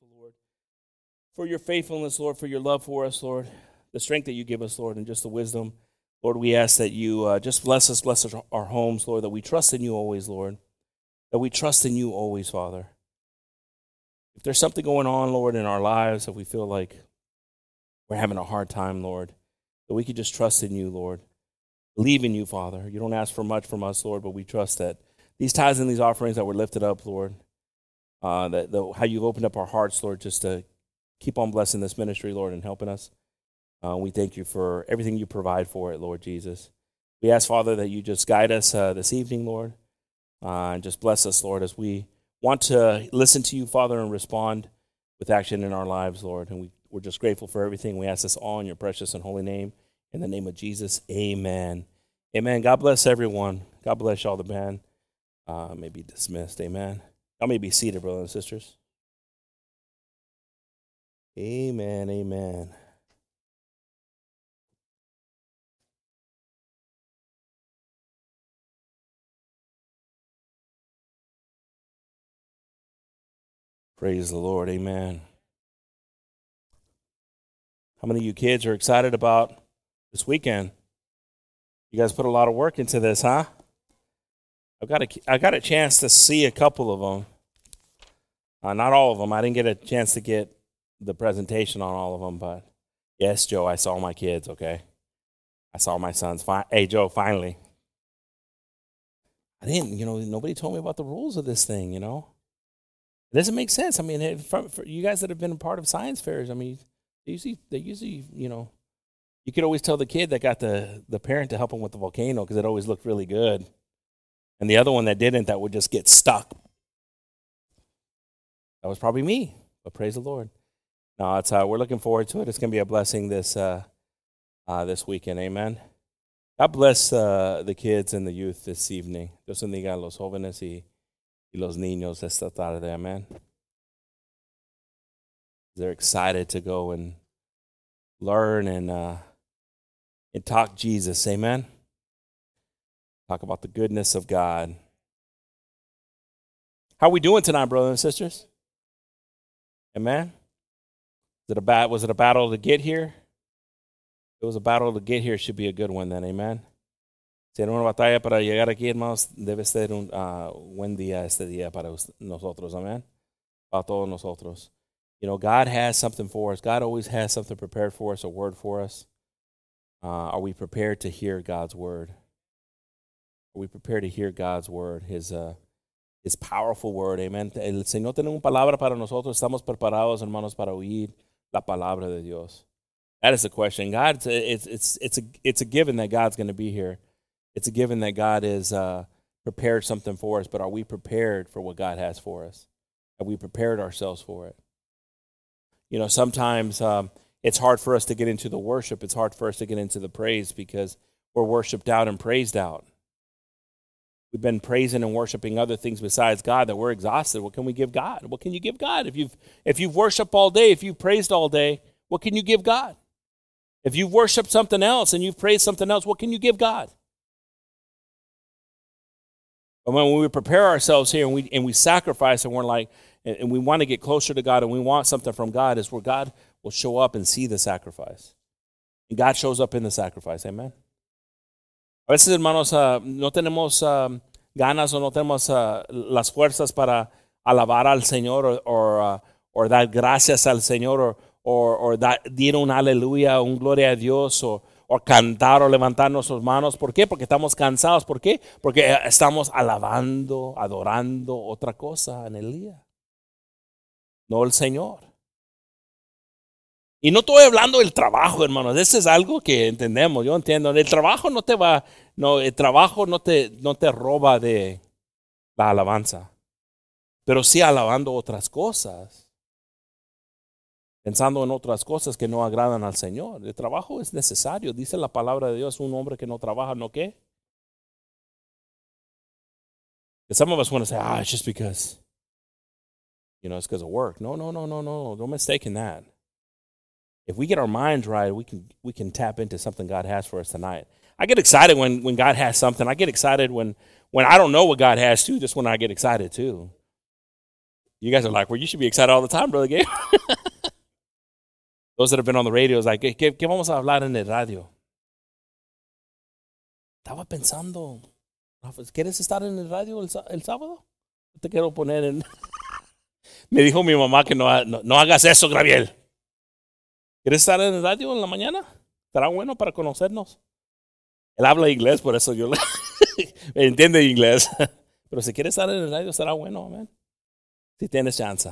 grateful, Lord, for your faithfulness, Lord, for your love for us, Lord, the strength that you give us, Lord, and just the wisdom. Lord, we ask that you uh, just bless us, bless our homes, Lord, that we trust in you always, Lord, that we trust in you always, Father. If there's something going on, Lord, in our lives, if we feel like we're having a hard time, Lord, that we could just trust in you, Lord. Believe in you, Father. You don't ask for much from us, Lord, but we trust that these tithes and these offerings that were lifted up, Lord, uh, that how you've opened up our hearts, Lord, just to keep on blessing this ministry, Lord, and helping us. Uh, we thank you for everything you provide for it, Lord Jesus. We ask, Father, that you just guide us uh, this evening, Lord, uh, and just bless us, Lord, as we want to listen to you, Father, and respond with action in our lives, Lord. And we, we're just grateful for everything. We ask this all in your precious and holy name. In the name of Jesus, amen. Amen. God bless everyone. God bless y'all, the band. Uh, may be dismissed. Amen. Y'all may be seated, brothers and sisters. Amen. Amen. Praise the Lord. Amen. How many of you kids are excited about this weekend? You guys put a lot of work into this, huh? I've got a, I got a chance to see a couple of them. Uh, not all of them. I didn't get a chance to get the presentation on all of them, but yes, Joe, I saw my kids, okay? I saw my sons. Fi- hey, Joe, finally. I didn't, you know, nobody told me about the rules of this thing, you know? It doesn't make sense. I mean, for, for you guys that have been a part of science fairs, I mean, they usually, they usually, you know, you could always tell the kid that got the, the parent to help him with the volcano because it always looked really good. And the other one that didn't, that would just get stuck. That was probably me, but praise the Lord. No, it's, uh, we're looking forward to it. It's going to be a blessing this, uh, uh, this weekend. Amen. God bless uh, the kids and the youth this evening. Dios bendiga a los jóvenes y y los niños esta tarde. Amen. They're excited to go and learn and uh, and talk Jesus. Amen. Talk about the goodness of God. How are we doing tonight, brothers and sisters? Amen. Is it a bat? Was it a battle to get here? It was a battle to get here. Should be a good one then. Amen. Si era una batalla para llegar aquí, hermanos, debe ser un uh, buen día este día para nosotros. Amen. Para todos nosotros. You know, God has something for us. God always has something prepared for us, a word for us. Uh, are we prepared to hear God's word? Are we prepared to hear God's word, His, uh, His powerful word? Amen. El Señor tiene una palabra para nosotros. Estamos preparados, hermanos, para oír la palabra de Dios. That is the question. God, it's, it's, it's, a, it's a given that God's going to be here it's a given that God is uh, prepared something for us, but are we prepared for what God has for us? Have we prepared ourselves for it? You know, sometimes um, it's hard for us to get into the worship. It's hard for us to get into the praise because we're worshiped out and praised out. We've been praising and worshiping other things besides God that we're exhausted. What can we give God? What can you give God? If you've if you've worshiped all day, if you've praised all day, what can you give God? If you've worshiped something else and you've praised something else, what can you give God? But when we prepare ourselves here and we, and we sacrifice and we're like, and, we want to get closer to God and we want something from God, is where God will show up and see the sacrifice. And God shows up in the sacrifice. Amen. A veces, hermanos, uh, no tenemos uh, ganas o no tenemos uh, las fuerzas para alabar al Señor o, dar gracias al Señor o, dar, un aleluya, un gloria a Dios o, o cantar o levantar nuestras manos. ¿Por qué? Porque estamos cansados. ¿Por qué? Porque estamos alabando, adorando otra cosa en el día. No el Señor. Y no estoy hablando del trabajo, hermanos. Eso es algo que entendemos. Yo entiendo. El trabajo no te va, no, el trabajo no te, no te roba de la alabanza. Pero sí alabando otras cosas pensando en otras cosas que no agradan al Señor. El trabajo es necesario. Dice la palabra de Dios, un hombre que no trabaja, ¿no qué? Some of us want to say, ah, it's just because, you know, it's because of work. No, no, no, no, no. Don't mistake in that. If we get our minds right, we can we can tap into something God has for us tonight. I get excited when when God has something. I get excited when when I don't know what God has too, just when I get excited too. You guys are like, well, you should be excited all the time, Brother Gabe. Those that have been on the radio is like, ¿qué, qué vamos a hablar en el radio? Estaba pensando, ¿quieres estar en el radio el, el sábado? Te quiero poner en... Me dijo mi mamá que no, no, no hagas eso, Gabriel. ¿Quieres estar en el radio en la mañana? Estará bueno para conocernos. Él habla inglés, por eso yo le entiende inglés. Pero si quieres estar en el radio, será bueno, amén. Si tienes chance,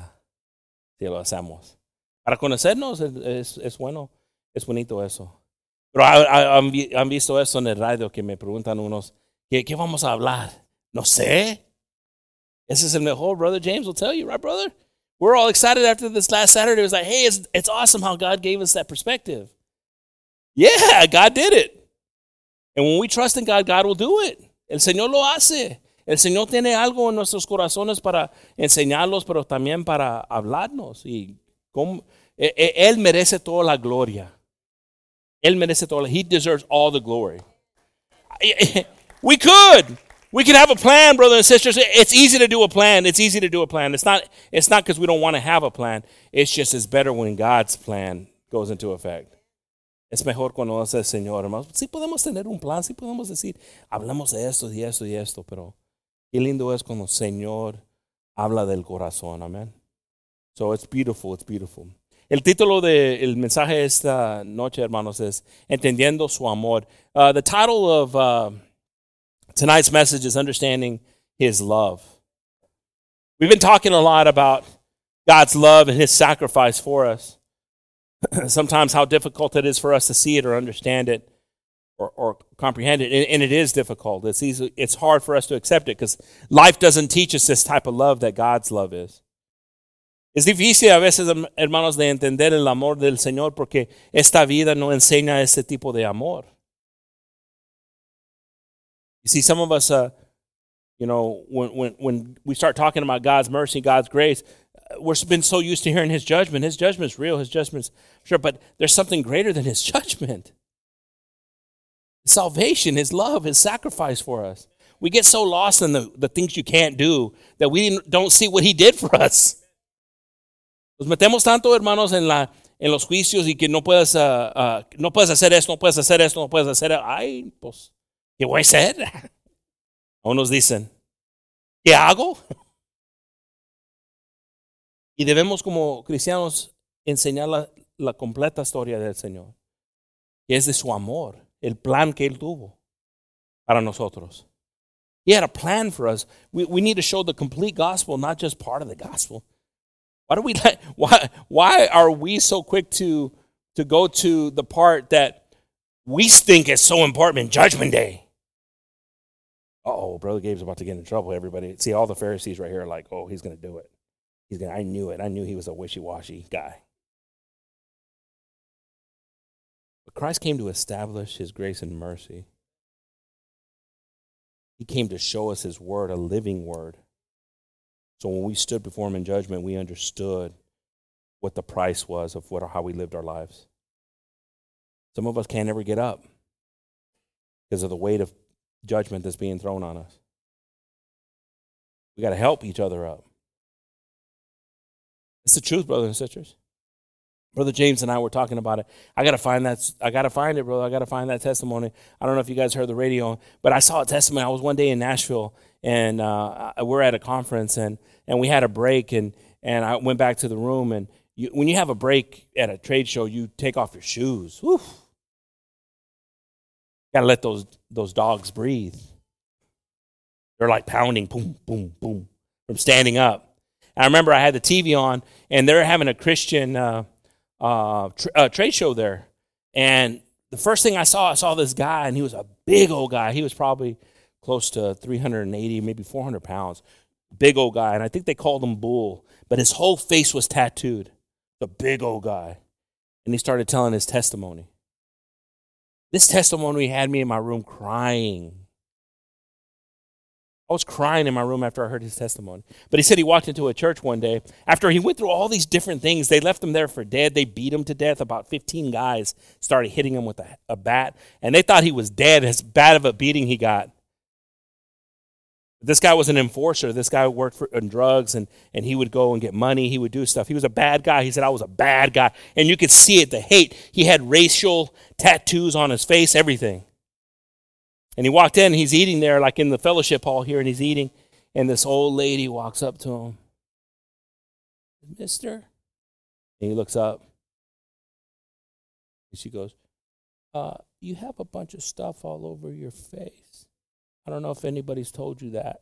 si lo hacemos. Para conocernos es, es, bueno, es bonito eso. Pero han, han, visto eso en el radio que me preguntan unos, ¿qué, ¿qué vamos a hablar? No sé. Ese es el mejor, Brother James will tell you, right, brother? We're all excited after this last Saturday. It was like, hey, it's, it's awesome how God gave us that perspective. Yeah, God did it. And when we trust in God, God will do it. El Señor lo hace. El Señor tiene algo en nuestros corazones para enseñarlos, pero también para hablarnos. Y cómo, él merece toda la gloria. Él merece toda la He deserves all the glory. We could. We could have a plan, brothers and sisters. It's easy to do a plan. It's easy to do a plan. It's not it's not because we don't want to have a plan. It's just it's better when God's plan goes into effect. Es mejor cuando hace el Señor, hermanos. Sí podemos tener un plan, sí podemos decir, hablamos de esto y esto y esto, pero Qué lindo es cuando el Señor habla del corazón, amén. So it's beautiful, it's beautiful. El título del mensaje esta noche, hermanos, es Entendiendo su amor. Uh, the title of uh, tonight's message is Understanding His Love. We've been talking a lot about God's love and His sacrifice for us. Sometimes how difficult it is for us to see it or understand it or, or comprehend it. And, and, it is difficult. It's, easy, it's hard for us to accept it because life doesn't teach us this type of love that God's love is. Es difícil a veces, hermanos, de entender el amor del Señor porque esta vida no enseña ese tipo de amor. You see, some of us, uh, you know, when, when, when we start talking about God's mercy, God's grace, uh, we've been so used to hearing His judgment. His judgment's real, His judgment's sure, but there's something greater than His judgment salvation, His love, His sacrifice for us. We get so lost in the, the things you can't do that we don't see what He did for us. Nos metemos tanto, hermanos, en, la, en los juicios y que no puedes, uh, uh, no puedes hacer esto, no puedes hacer esto, no puedes hacer. Ay, pues, ¿qué voy a hacer? O nos dicen, ¿qué hago? Y debemos como cristianos enseñar la, la completa historia del Señor, que es de su amor el plan que Él tuvo para nosotros. He had a plan for us. We, we need to show the complete gospel, not just part of the gospel. Why do we why why are we so quick to to go to the part that we think is so important in Judgment Day? Oh, brother Gabe's about to get in trouble. Everybody, see all the Pharisees right here are like, oh, he's going to do it. He's going. I knew it. I knew he was a wishy-washy guy. But Christ came to establish his grace and mercy. He came to show us his word, a living word. So when we stood before him in judgment, we understood what the price was of what, how we lived our lives. Some of us can't ever get up because of the weight of judgment that's being thrown on us. We got to help each other up. It's the truth, brothers and sisters. Brother James and I were talking about it. I gotta find that. I gotta find it, brother. I gotta find that testimony. I don't know if you guys heard the radio, but I saw a testimony. I was one day in Nashville, and uh, we're at a conference, and and we had a break, and and I went back to the room, and you, when you have a break at a trade show, you take off your shoes. Whew. Gotta let those those dogs breathe. They're like pounding, boom, boom, boom, from standing up. And I remember I had the TV on, and they're having a Christian. Uh, uh, tra- uh, trade show there. And the first thing I saw, I saw this guy, and he was a big old guy. He was probably close to 380, maybe 400 pounds. Big old guy. And I think they called him Bull, but his whole face was tattooed. The big old guy. And he started telling his testimony. This testimony had me in my room crying I was crying in my room after I heard his testimony. But he said he walked into a church one day. After he went through all these different things, they left him there for dead. They beat him to death. About 15 guys started hitting him with a, a bat, and they thought he was dead, as bad of a beating he got. This guy was an enforcer. This guy worked for drugs and, and he would go and get money. He would do stuff. He was a bad guy. He said, I was a bad guy. And you could see it, the hate. He had racial tattoos on his face, everything. And he walked in, he's eating there, like in the fellowship hall here, and he's eating. And this old lady walks up to him. Mister? And he looks up. And she goes, uh, You have a bunch of stuff all over your face. I don't know if anybody's told you that.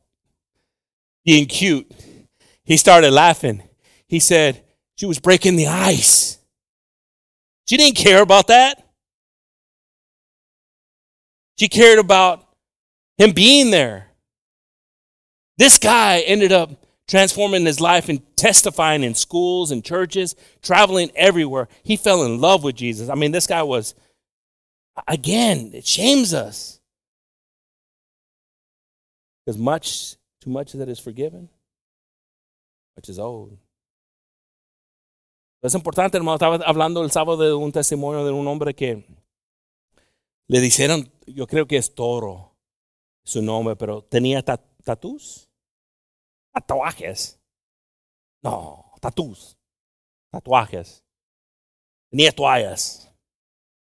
Being cute, he started laughing. He said, She was breaking the ice. She didn't care about that. She cared about him being there. This guy ended up transforming his life and testifying in schools and churches, traveling everywhere. He fell in love with Jesus. I mean, this guy was, again, it shames us. Because much, too much that is forgiven, much is owed. Es importante, hermano. Estaba hablando el sábado de un testimonio de un hombre que le dijeron, yo creo que es Toro su nombre, pero tenía tatus tatuajes. No, tattoos. Tatuajes. Tenía toallas.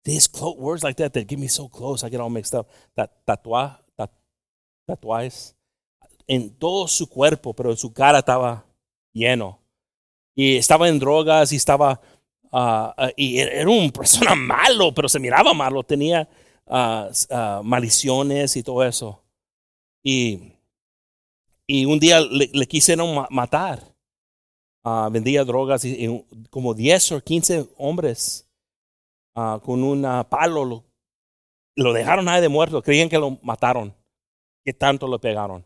These words like that that get me so close, I get all mixed up. Tat, tatua, tat, tatuajes. En todo su cuerpo, pero su cara estaba lleno. Y estaba en drogas y estaba. Uh, y era una persona malo, pero se miraba malo. Tenía uh, maldiciones y todo eso. Y y un día le, quisieron matar. Vendía drogas y, como 10 o 15 hombres con un palo lo, lo, dejaron ahí de muerto. Creían que lo mataron. Que tanto lo pegaron.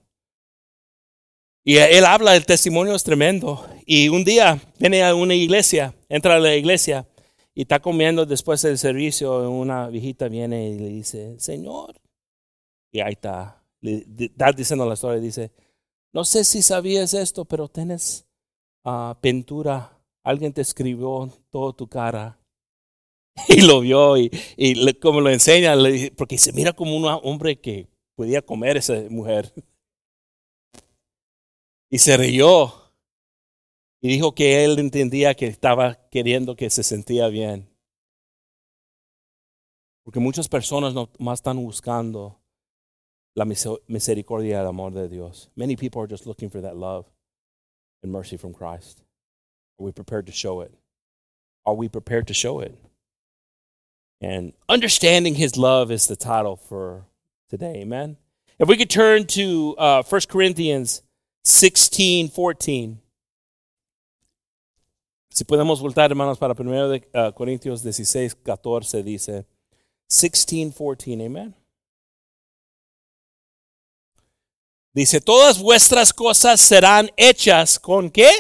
Y él habla, el testimonio es tremendo. Y un día viene a una iglesia, entra a la iglesia y está comiendo después del servicio. Una viejita viene y le dice, Señor. Y ahí está. Le, está diciendo la historia. Dice, no sé si sabías esto, pero tienes uh, pintura. Alguien te escribió toda tu cara. Y lo vio y, y como lo enseña, porque se mira como un hombre que podía comer esa mujer. Y se rió. Y dijo que él entendía que estaba queriendo que se sentía bien. Porque muchas personas no más están buscando la misericordia y el amor de Dios. Many people are just looking for that love and mercy from Christ. Are we prepared to show it? Are we prepared to show it? And understanding his love is the title for today. Amen. If we could turn to uh, 1 Corinthians 16, 14. Si podemos voltar, hermanos, para 1 de, uh, Corintios 16, 14 dice 16, 14. Amen. Dice, todas vuestras cosas serán hechas con qué?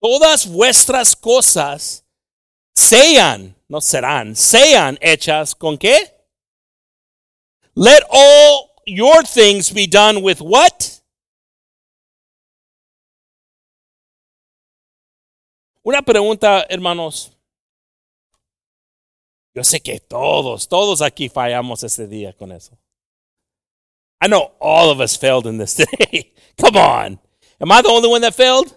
Todas vuestras cosas sean, no serán, sean hechas con qué? Let all your things be done with what? Una pregunta, hermanos. Yo sé que todos, todos aquí fallamos ese día con eso. I know all of us failed in this day. Come on. Am I the only one that failed?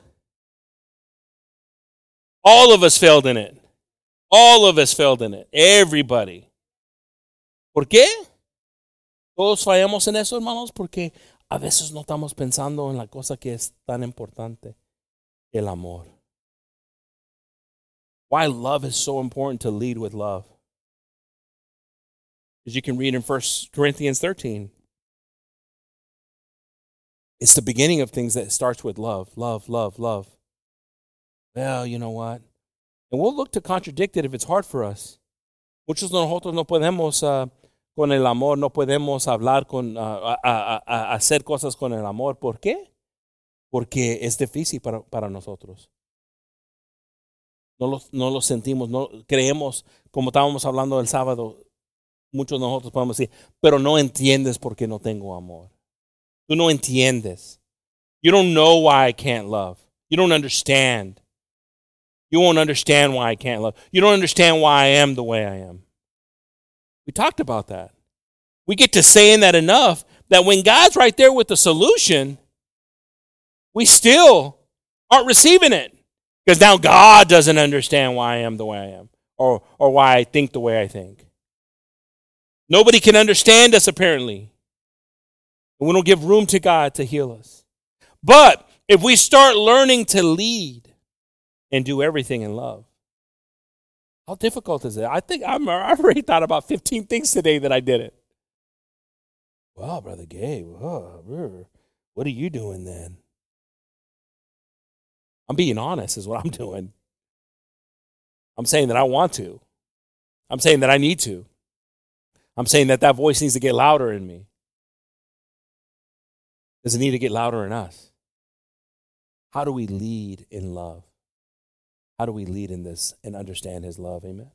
All of us failed in it. All of us failed in it. Everybody. ¿Por qué? Todos fallamos en eso, hermanos, porque a veces no estamos pensando en la cosa que es tan importante, el amor. Why love is so important to lead with love. As you can read in 1 Corinthians 13. It's the beginning of things that starts with love, love, love, love. Well, you know what? And we'll look to contradict it if it's hard for us. Muchos de nosotros no podemos uh, con el amor, no podemos hablar con, uh, a, a, hacer cosas con el amor. ¿Por qué? Porque es difícil para, para nosotros. No lo, no lo sentimos, no creemos, como estábamos hablando el sábado, muchos de nosotros podemos decir, pero no entiendes por qué no tengo amor. Tú no entiendes. You don't know why I can't love. You don't understand. You won't understand why I can't love. You don't understand why I am the way I am. We talked about that. We get to saying that enough that when God's right there with the solution, we still aren't receiving it. Because now God doesn't understand why I am the way I am or, or why I think the way I think. Nobody can understand us, apparently. And we don't give room to God to heal us. But if we start learning to lead and do everything in love, how difficult is it? I think I'm, I've already thought about 15 things today that I did it. Well, Brother Gabe, what are you doing then? I'm being honest, is what I'm doing. I'm saying that I want to. I'm saying that I need to. I'm saying that that voice needs to get louder in me. Does it need to get louder in us? How do we lead in love? How do we lead in this and understand his love? Amen.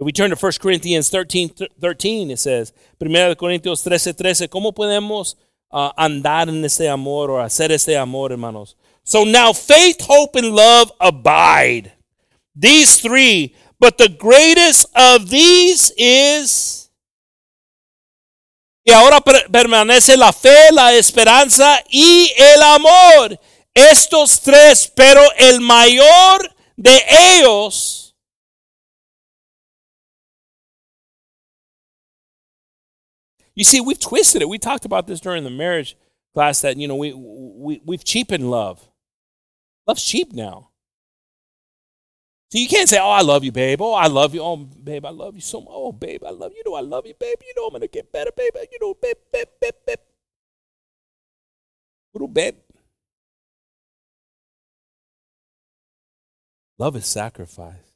If we turn to 1 Corinthians 13, 13 it says, 1 Corintios 13, 13, ¿cómo podemos uh, andar en este amor o hacer este amor, hermanos? So now faith, hope, and love abide. These three, but the greatest of these is Y ahora permanece la fe, la esperanza y el amor. Estos tres, pero el mayor de ellos You see, we've twisted it. We talked about this during the marriage class that, you know, we, we, we've cheapened love. Love's cheap now. So you can't say, "Oh, I love you, babe. Oh, I love you. Oh, babe, I love you so much. Oh, babe, I love you. You know, I love you, babe. You know, I'm gonna get better, babe. You know, babe, babe, babe, babe. Little babe. Love is sacrifice.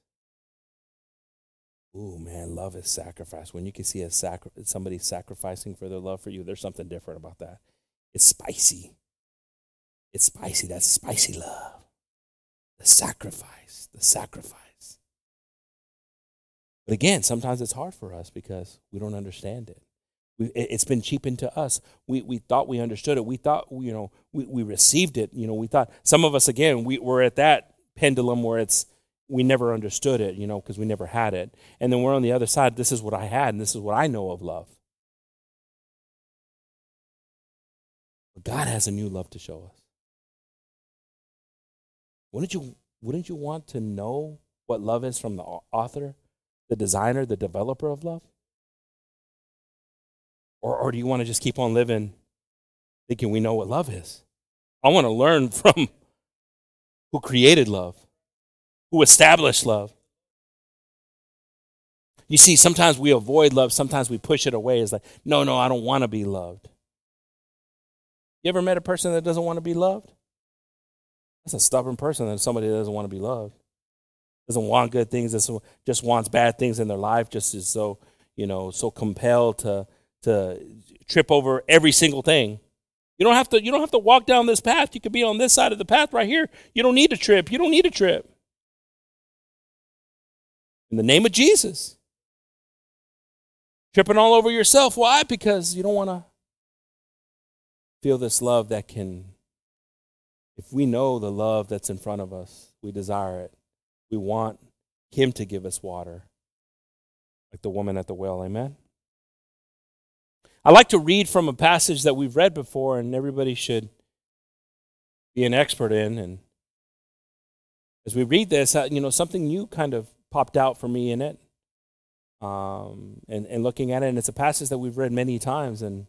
Ooh, man, love is sacrifice. When you can see a sacri- somebody sacrificing for their love for you, there's something different about that. It's spicy. It's spicy. That's spicy love. The sacrifice, the sacrifice. But again, sometimes it's hard for us because we don't understand it. We, it's been cheapened to us. We, we thought we understood it. We thought, you know, we, we received it. You know, we thought, some of us, again, we, we're at that pendulum where it's, we never understood it, you know, because we never had it. And then we're on the other side. This is what I had, and this is what I know of love. But God has a new love to show us. Wouldn't you, wouldn't you want to know what love is from the author, the designer, the developer of love? Or, or do you want to just keep on living thinking we know what love is? I want to learn from who created love, who established love. You see, sometimes we avoid love, sometimes we push it away. It's like, no, no, I don't want to be loved. You ever met a person that doesn't want to be loved? That's a stubborn person than somebody that doesn't want to be loved. Doesn't want good things, just wants bad things in their life, just is so, you know, so compelled to to trip over every single thing. You don't have to you don't have to walk down this path. You could be on this side of the path right here. You don't need a trip. You don't need a trip. In the name of Jesus. Tripping all over yourself. Why? Because you don't want to feel this love that can if we know the love that's in front of us, we desire it. We want Him to give us water, like the woman at the well. Amen. I like to read from a passage that we've read before, and everybody should be an expert in. And as we read this, you know, something new kind of popped out for me in it, um, and and looking at it, and it's a passage that we've read many times, and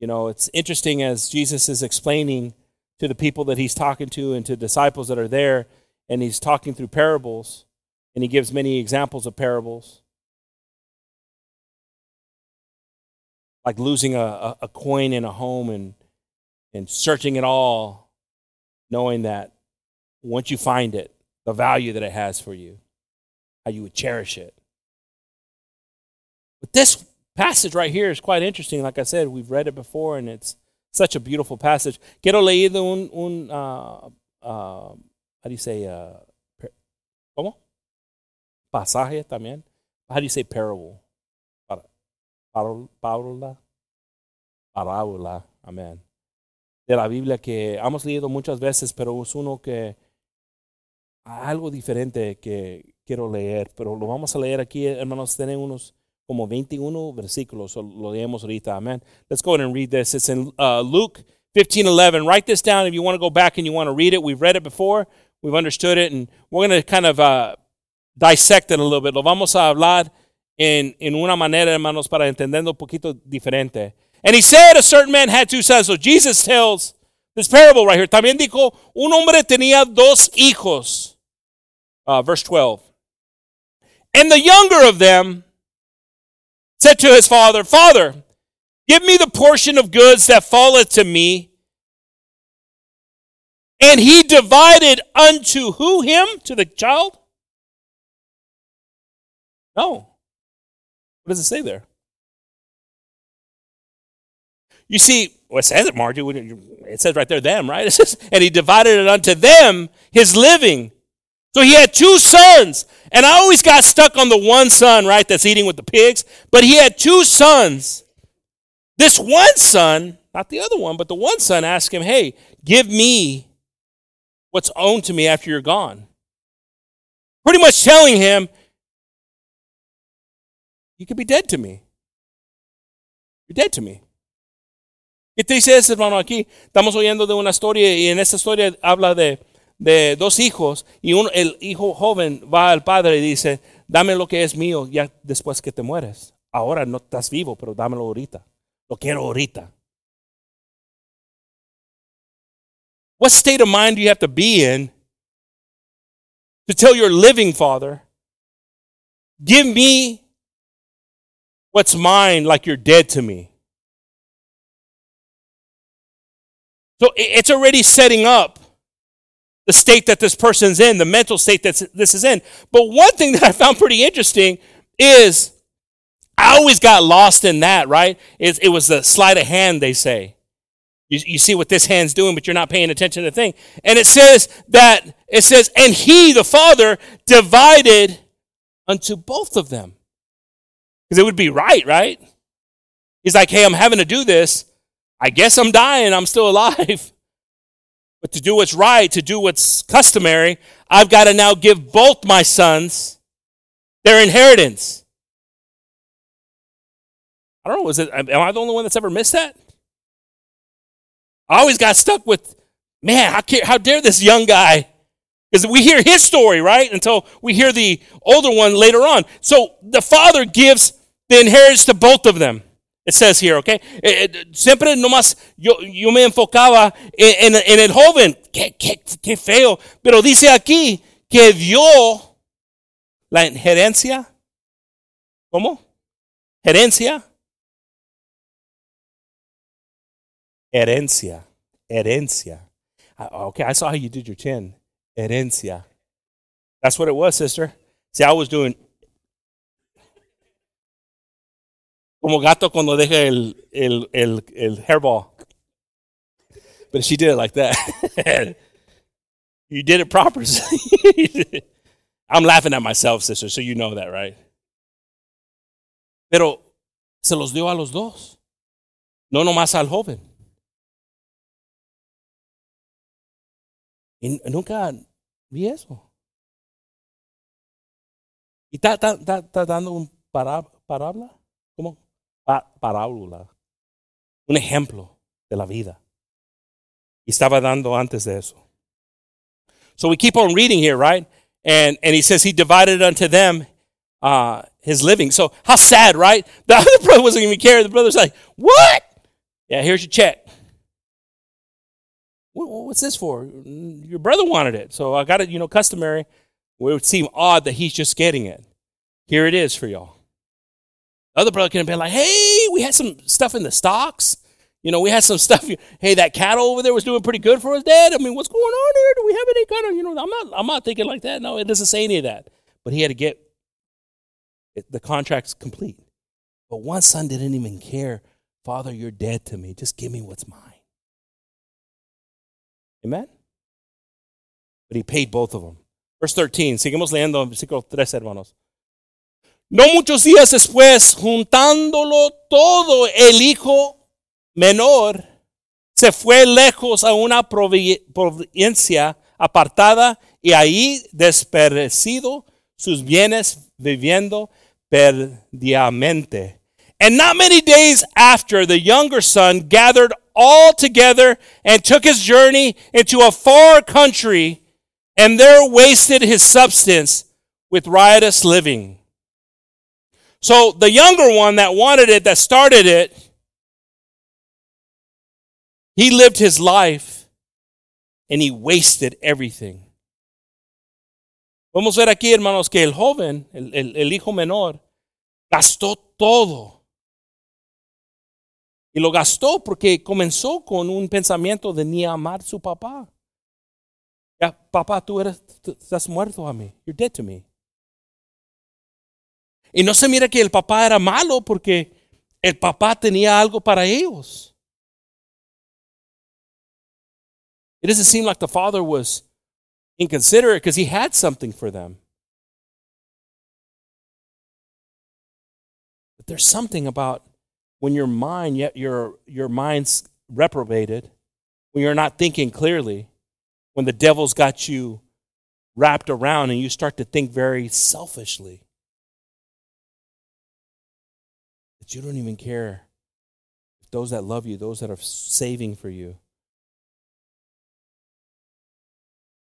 you know, it's interesting as Jesus is explaining to the people that he's talking to and to disciples that are there, and he's talking through parables, and he gives many examples of parables. Like losing a, a coin in a home and, and searching it all, knowing that once you find it, the value that it has for you, how you would cherish it. But this passage right here is quite interesting. Like I said, we've read it before, and it's such a beautiful passage. Quiero leer un, un uh, uh, how do you say, uh, ¿cómo? Pasaje también. How do you say parable? Parábola. Parábola. Amén. De la Biblia que hemos leído muchas veces, pero es uno que algo diferente que quiero leer, pero lo vamos a leer aquí, hermanos, tienen unos como 21 versículos. Lo leemos ahorita. Amen. Let's go ahead and read this. It's in uh, Luke 15 11. Write this down if you want to go back and you want to read it. We've read it before, we've understood it, and we're going to kind of uh, dissect it a little bit. Lo vamos a hablar en, en una manera, hermanos, para entenderlo un poquito diferente. And he said a certain man had two sons. So Jesus tells this parable right here. También dijo, un hombre tenía dos hijos. Uh, verse 12. And the younger of them said to his father, Father, give me the portion of goods that falleth to me. And he divided unto who him? To the child? No. What does it say there? You see, well, it says it, Margie. It says right there, them, right? It says, and he divided it unto them his living. So he had two sons. And I always got stuck on the one son, right, that's eating with the pigs. But he had two sons. This one son, not the other one, but the one son asked him, Hey, give me what's owned to me after you're gone. Pretty much telling him, You could be dead to me. You're dead to me. ¿Qué te dice eso, hermano? Aquí estamos oyendo de una historia y en esta historia habla de, de dos hijos y uno, el hijo joven va al padre y dice, dame lo que es mío ya después que te mueres. Ahora no estás vivo, pero dámelo ahorita. Lo quiero ahorita. What state of mind do you have to be in to tell your living father, give me what's mine like you're dead to me? So it's already setting up the state that this person's in, the mental state that this is in. But one thing that I found pretty interesting is I always got lost in that, right? It, it was the sleight of hand, they say. You, you see what this hand's doing, but you're not paying attention to the thing. And it says that, it says, and he, the father, divided unto both of them. Because it would be right, right? He's like, hey, I'm having to do this. I guess I'm dying, I'm still alive. But to do what's right, to do what's customary, I've got to now give both my sons their inheritance. I don't know, Was it, am I the only one that's ever missed that? I always got stuck with, man, how, how dare this young guy? Because we hear his story, right? Until we hear the older one later on. So the father gives the inheritance to both of them. It says here, okay? Eh, eh, siempre nomás yo, yo me enfocaba en, en, el joven. Qué, qué, qué feo. Pero dice aquí que dio la herencia. ¿Cómo? Herencia. Herencia. Herencia. Okay, I saw how you did your chin. Herencia. That's what it was, sister. See, I was doing como gato cuando deja el, el, el, el hairball. But she did it like that. you did it proper. I'm laughing at myself, sister, so you know that, right? Pero se los dio a los dos, no nomás al joven. Y nunca vi eso. Y está, está, está, está dando un parábola. ¿Cómo? parábola, un ejemplo de la vida. Y estaba dando antes de eso. So we keep on reading here, right? And, and he says he divided unto them uh, his living. So how sad, right? The other brother wasn't even caring. The brother's like, what? Yeah, here's your check. What's this for? Your brother wanted it. So I got it, you know, customary. It would seem odd that he's just getting it. Here it is for y'all other brother can have been like, hey, we had some stuff in the stocks. You know, we had some stuff. Hey, that cattle over there was doing pretty good for us, Dad. I mean, what's going on here? Do we have any kind of, you know, I'm not, I'm not thinking like that. No, it doesn't say any of that. But he had to get it, the contracts complete. But one son didn't even care. Father, you're dead to me. Just give me what's mine. Amen? But he paid both of them. Verse 13. Seguimos leyendo versículo 3, hermanos. No muchos días después, juntándolo todo, el hijo menor se fue lejos a una provincia apartada y ahí desperecido sus bienes viviendo perdiamente. And not many days after, the younger son gathered all together and took his journey into a far country, and there wasted his substance with riotous living. So the younger one that wanted it, that started it, he lived his life and he wasted everything. Vamos a ver aquí, hermanos, que el joven, el, el, el hijo menor, gastó todo. Y lo gastó porque comenzó con un pensamiento de ni amar a su papá. Ya, papá, tú eres, tú estás muerto a mí. You're dead to me. Y no se mira que el papá era malo porque el papá tenía algo para ellos. It doesn't seem like the father was inconsiderate because he had something for them. But there's something about when your mind, yet your, your mind's reprobated, when you're not thinking clearly, when the devil's got you wrapped around and you start to think very selfishly. That you don't even care if those that love you, those that are saving for you,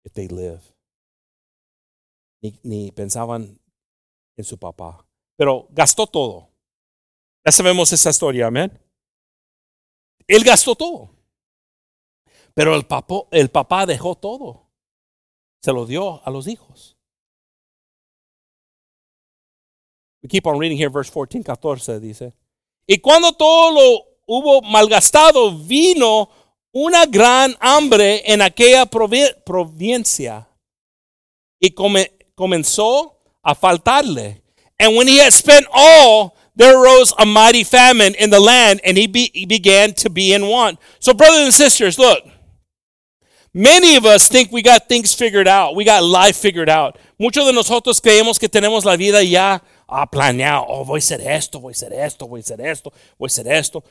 if they live. Ni, ni pensaban en su papá. Pero gastó todo. Ya sabemos esa historia, amén. Él gastó todo. Pero el, papo, el papá dejó todo. Se lo dio a los hijos. We keep on reading here, verse 14, 14 dice. Y cuando todo lo hubo malgastado, vino una gran hambre en aquella provincia y come, comenzó a faltarle. And when he had spent all, there arose a mighty famine in the land, and he, be, he began to be in want. So, brothers and sisters, look. Many of us think we got things figured out. We got life figured out. Muchos de nosotros creemos que tenemos la vida ya ah, planeado. Oh, voy a hacer esto, voy a hacer esto, voy a hacer esto, voy a hacer esto.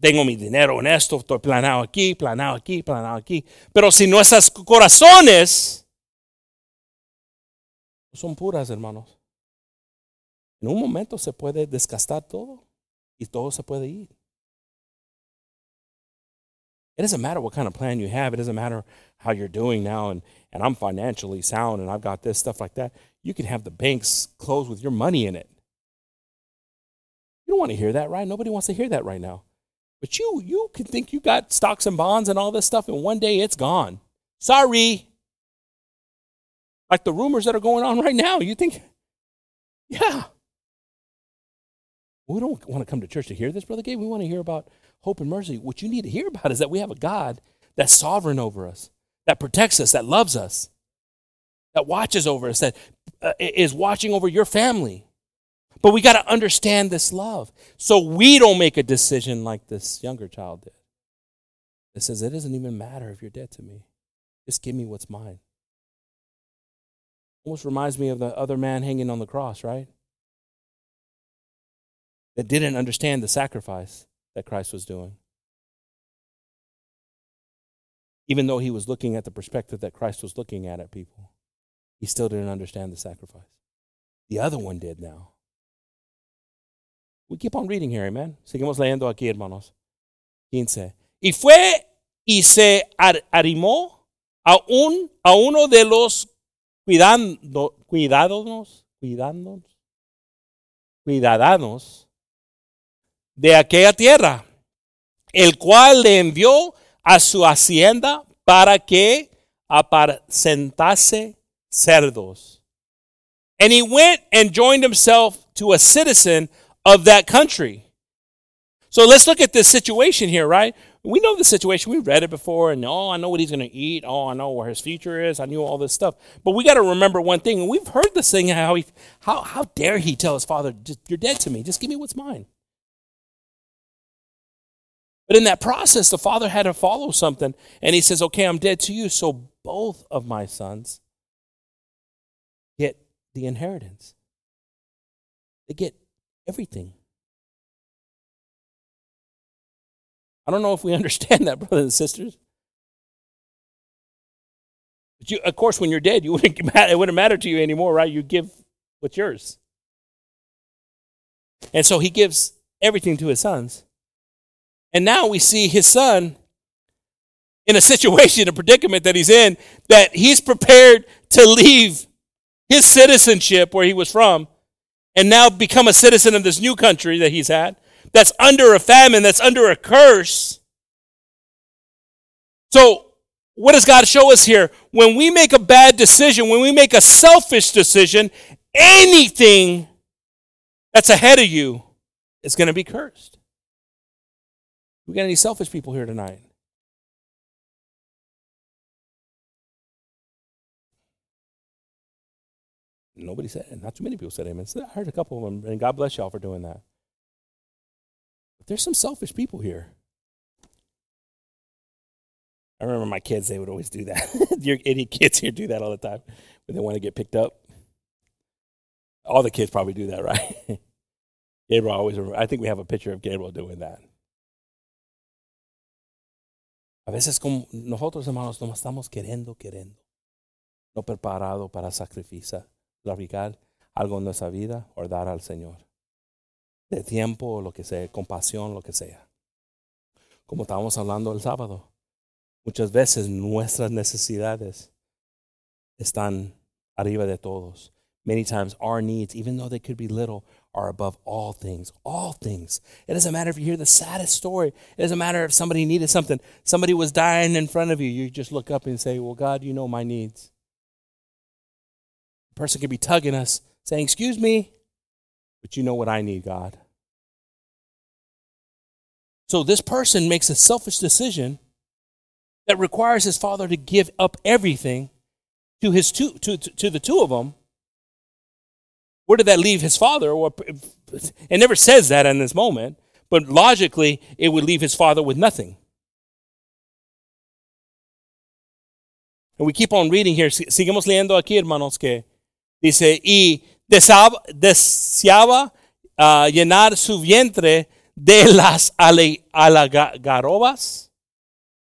Tengo mi dinero en esto, estoy planeado aquí, planeado aquí, planeado aquí. Pero si nuestros corazones son puras, hermanos, en un momento se puede desgastar todo y todo se puede ir. It doesn't matter what kind of plan you have. It doesn't matter how you're doing now and, and I'm financially sound and I've got this stuff like that. You can have the banks closed with your money in it. You don't want to hear that, right? Nobody wants to hear that right now. But you you can think you got stocks and bonds and all this stuff and one day it's gone. Sorry. Like the rumors that are going on right now. You think yeah. We don't want to come to church to hear this, Brother Gabe. We want to hear about hope and mercy. What you need to hear about is that we have a God that's sovereign over us, that protects us, that loves us, that watches over us, that uh, is watching over your family. But we got to understand this love so we don't make a decision like this younger child did. It says, It doesn't even matter if you're dead to me. Just give me what's mine. Almost reminds me of the other man hanging on the cross, right? That didn't understand the sacrifice that Christ was doing. Even though he was looking at the perspective that Christ was looking at at people, he still didn't understand the sacrifice. The other one did now. We keep on reading here, amen. Seguimos leyendo aquí, hermanos. 15. Y fue y se arrimó a, un, a uno de los cuidando, cuidados, cuidándonos, cuidadanos de aquella tierra, el cual le envió a su hacienda para que apacentase cerdos. And he went and joined himself to a citizen of that country. So let's look at this situation here, right? We know the situation. We read it before, and oh, I know what he's going to eat. Oh, I know where his future is. I knew all this stuff. But we got to remember one thing, and we've heard this thing how he, how how dare he tell his father, "You're dead to me. Just give me what's mine." But in that process, the father had to follow something. And he says, Okay, I'm dead to you. So both of my sons get the inheritance, they get everything. I don't know if we understand that, brothers and sisters. But you, of course, when you're dead, you wouldn't, it wouldn't matter to you anymore, right? You give what's yours. And so he gives everything to his sons. And now we see his son in a situation, a predicament that he's in, that he's prepared to leave his citizenship where he was from and now become a citizen of this new country that he's at, that's under a famine, that's under a curse. So, what does God show us here? When we make a bad decision, when we make a selfish decision, anything that's ahead of you is going to be cursed. We got any selfish people here tonight? Nobody said it. Not too many people said amen. I heard a couple of them, and God bless y'all for doing that. But there's some selfish people here. I remember my kids, they would always do that. Your any kids here do that all the time when they want to get picked up. All the kids probably do that, right? Gabriel always, I think we have a picture of Gabriel doing that. A veces como nosotros hermanos no estamos queriendo, queriendo, no preparado para sacrificar, sacrificar algo en nuestra vida o dar al Señor. De tiempo lo que sea, compasión, lo que sea. Como estábamos hablando el sábado, muchas veces nuestras necesidades están arriba de todos. Many times our needs, even though they could be little, are above all things. All things. It doesn't matter if you hear the saddest story. It doesn't matter if somebody needed something. Somebody was dying in front of you. You just look up and say, Well, God, you know my needs. The person could be tugging us, saying, Excuse me, but you know what I need, God. So this person makes a selfish decision that requires his father to give up everything to his two to, to, to the two of them where did that leave his father? It never says that in this moment, but logically, it would leave his father with nothing. And we keep on reading here. Seguimos leyendo aquí, hermanos, que dice, y deseaba uh, llenar su vientre de las alagarobas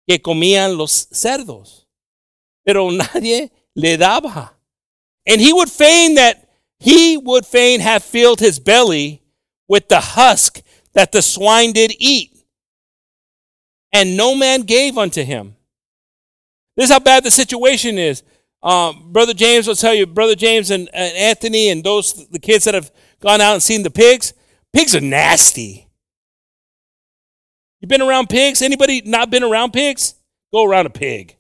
que comían los cerdos, pero nadie le daba. And he would fain that he would fain have filled his belly with the husk that the swine did eat. And no man gave unto him. This is how bad the situation is. Um, Brother James will tell you, Brother James and, and Anthony and those, the kids that have gone out and seen the pigs, pigs are nasty. You been around pigs? Anybody not been around pigs? Go around a pig.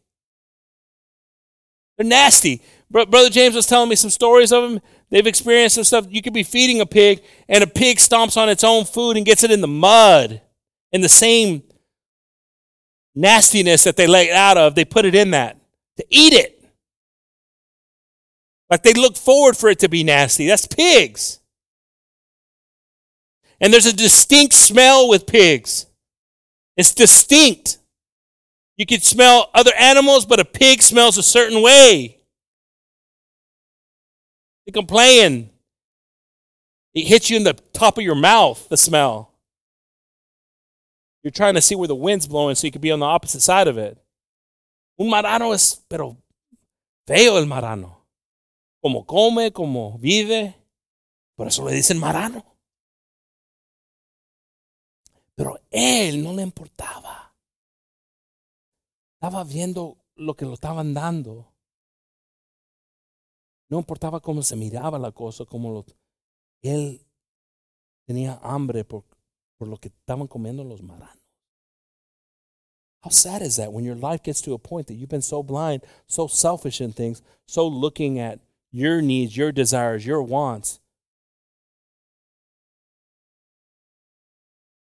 They're nasty. Brother James was telling me some stories of them. They've experienced some stuff. You could be feeding a pig, and a pig stomps on its own food and gets it in the mud. In the same nastiness that they let out of, they put it in that to eat it. Like they look forward for it to be nasty. That's pigs. And there's a distinct smell with pigs. It's distinct. You can smell other animals, but a pig smells a certain way. Complain. It hits you in the top of your mouth, the smell. You're trying to see where the wind's blowing so you could be on the opposite side of it. Un marano es, pero feo el marano. Como come, como vive. Por eso le dicen marano. Pero él no le importaba. Estaba viendo lo que lo estaban dando. No importaba cómo se miraba la cosa, como lo, él tenía hambre por, por lo que estaban comiendo los maranos. How sad is that when your life gets to a point that you've been so blind, so selfish in things, so looking at your needs, your desires, your wants?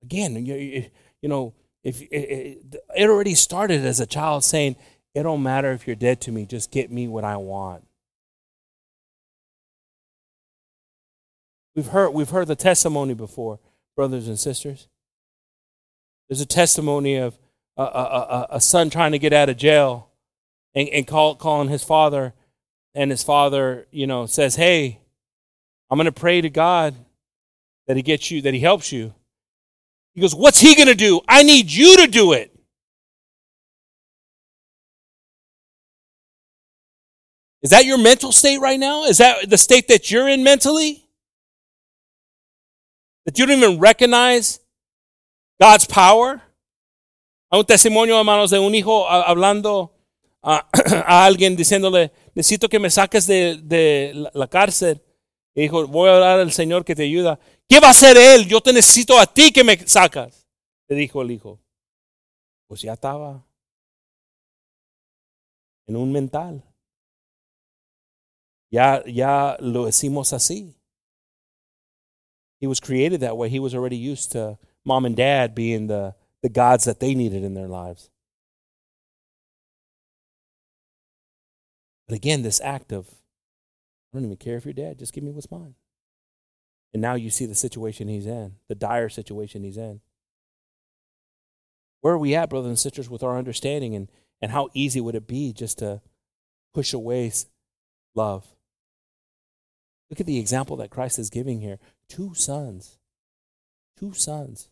Again, you, you know, if it, it already started as a child saying, "It don't matter if you're dead to me, just get me what I want." We've heard, we've heard the testimony before, brothers and sisters. There's a testimony of a, a, a, a son trying to get out of jail and, and call, calling his father, and his father, you know, says, Hey, I'm going to pray to God that he gets you, that he helps you. He goes, What's he going to do? I need you to do it. Is that your mental state right now? Is that the state that you're in mentally? That you don't even recognize God's power. Hay un testimonio, hermanos, de un hijo hablando a, a alguien diciéndole, necesito que me saques de, la cárcel. Y dijo, voy a orar al Señor que te ayuda. ¿Qué va a hacer Él? Yo te necesito a ti que me sacas. Le dijo el hijo. Pues ya estaba en un mental. Ya, ya lo decimos así. He was created that way. He was already used to mom and dad being the, the gods that they needed in their lives. But again, this act of, I don't even care if you're dead, just give me what's mine. And now you see the situation he's in, the dire situation he's in. Where are we at, brothers and sisters, with our understanding and, and how easy would it be just to push away love? Look at the example that Christ is giving here. Two sons. Two sons.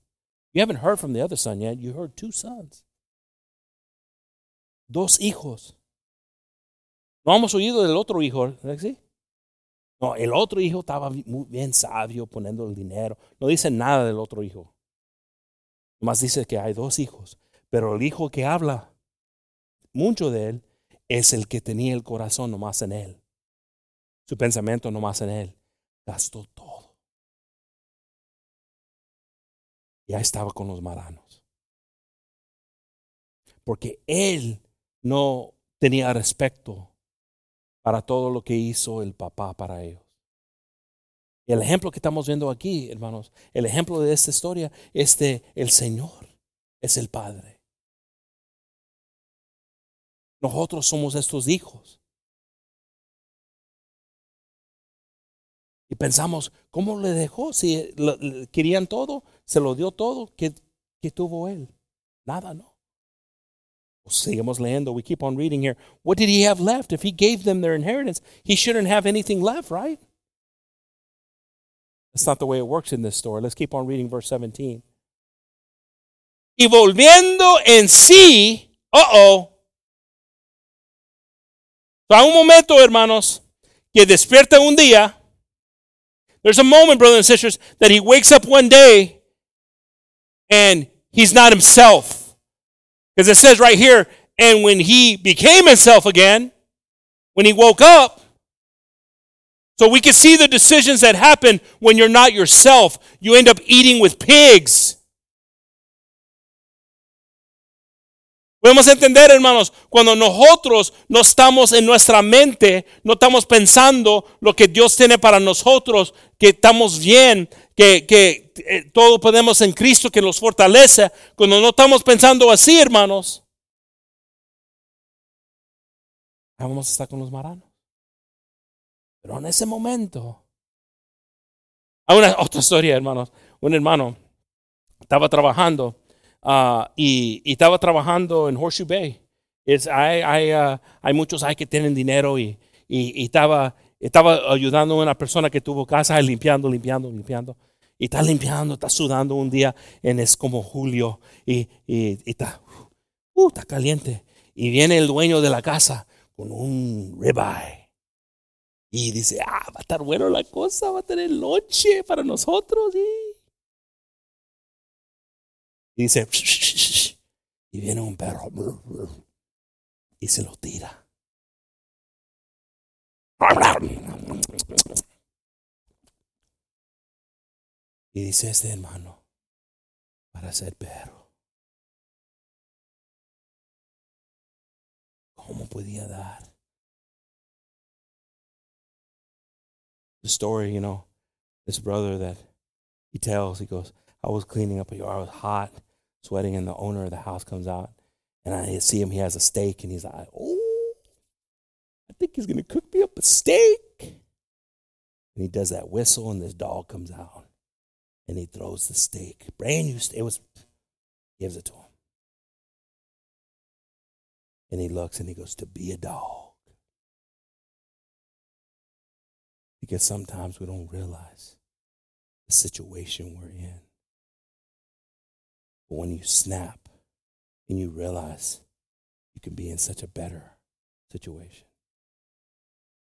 You haven't heard from the other son yet. You heard two sons. Dos hijos. No hemos oído del otro hijo, ¿sí? No, el otro hijo estaba muy bien sabio poniendo el dinero. No dice nada del otro hijo. Más dice que hay dos hijos, pero el hijo que habla mucho de él es el que tenía el corazón nomás en él. Su pensamiento nomás en él. Gastó Ya estaba con los maranos. Porque él no tenía respeto para todo lo que hizo el papá para ellos. El ejemplo que estamos viendo aquí, hermanos, el ejemplo de esta historia es de el Señor, es el Padre. Nosotros somos estos hijos. Y pensamos, ¿cómo le dejó? Si querían todo, se lo dio todo, ¿qué, qué tuvo él? Nada, ¿no? Seguimos leyendo. We keep on reading here. What did he have left? If he gave them their inheritance, he shouldn't have anything left, right? That's not the way it works in this story. Let's keep on reading verse 17. Y volviendo en sí, uh oh. So, a un momento, hermanos, que despierta un día. There's a moment, brothers and sisters, that he wakes up one day and he's not himself. Because it says right here, and when he became himself again, when he woke up, so we can see the decisions that happen when you're not yourself. You end up eating with pigs. Podemos entender, hermanos, cuando nosotros no estamos en nuestra mente, no estamos pensando lo que Dios tiene para nosotros, que estamos bien, que, que eh, todo podemos en Cristo que nos fortalece. Cuando no estamos pensando así, hermanos, vamos a estar con los maranos. Pero en ese momento, hay una otra historia, hermanos. Un hermano estaba trabajando uh, y, y, estaba trabajando en Horseshoe Bay. Es, hay, hay, uh, hay muchos hay que tienen dinero y, y, y, estaba, estaba ayudando a una persona que tuvo casa limpiando, limpiando, limpiando. Y está limpiando, está sudando un día en es como julio y, está, uh, está caliente. Y viene el dueño de la casa con un ribeye y dice, ah, va a estar bueno la cosa, va a tener noche para nosotros. Y dice, y viene un perro y se lo tira. Y dice este hermano, para ser perro, ¿cómo podía dar? the story, you know, this brother that he tells, he goes, I was cleaning up a yard, I was hot, sweating, and the owner of the house comes out, and I see him, he has a steak, and he's like, oh, I think he's to cook me up a steak. And he does that whistle, and this dog comes out, and he throws the steak, brand new steak, it was, gives it to him. And he looks and he goes, to be a dog Because sometimes we don't realize the situation we're in. But when you snap and you realize you can be in such a better situation.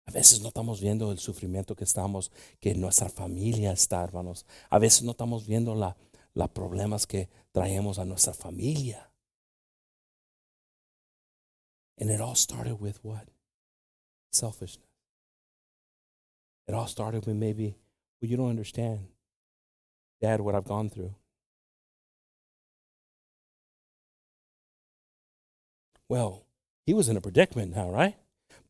A veces no estamos viendo el sufrimiento que estamos, que nuestra familia está, hermanos. A veces no estamos viendo la, los problemas que traemos a nuestra familia. And it all started with what? Selfishness. It all started with maybe, well, you don't understand, Dad, what I've gone through. Well, he was in a predicament now, right?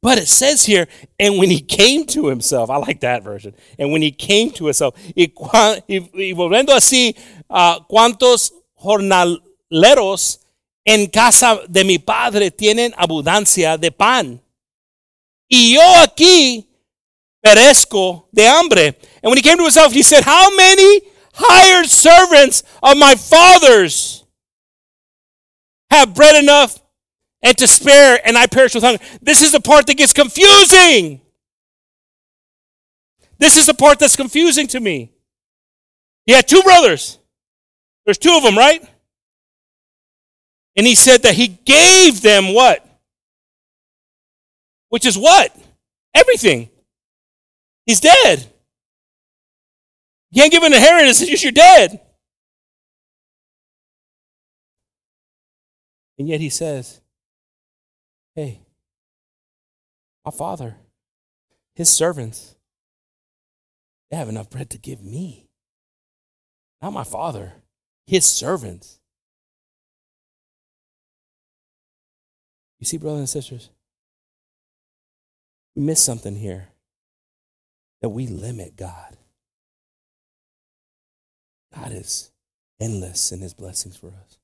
But it says here, and when he came to himself, I like that version. And when he came to himself, y, volviendo así, ¿cuántos jornaleros en casa de mi padre tienen abundancia de pan? Y yo aquí perezco de hambre. And when he came to himself, he said, How many hired servants of my father's have bread enough and spare, and I perish with hunger. This is the part that gets confusing. This is the part that's confusing to me. He had two brothers. There's two of them, right? And he said that he gave them what? Which is what? Everything. He's dead. You can't give an inheritance if you're dead. And yet he says, Hey, my father, his servants, they have enough bread to give me. Not my father, his servants. You see, brothers and sisters, we miss something here that we limit God. God is endless in his blessings for us.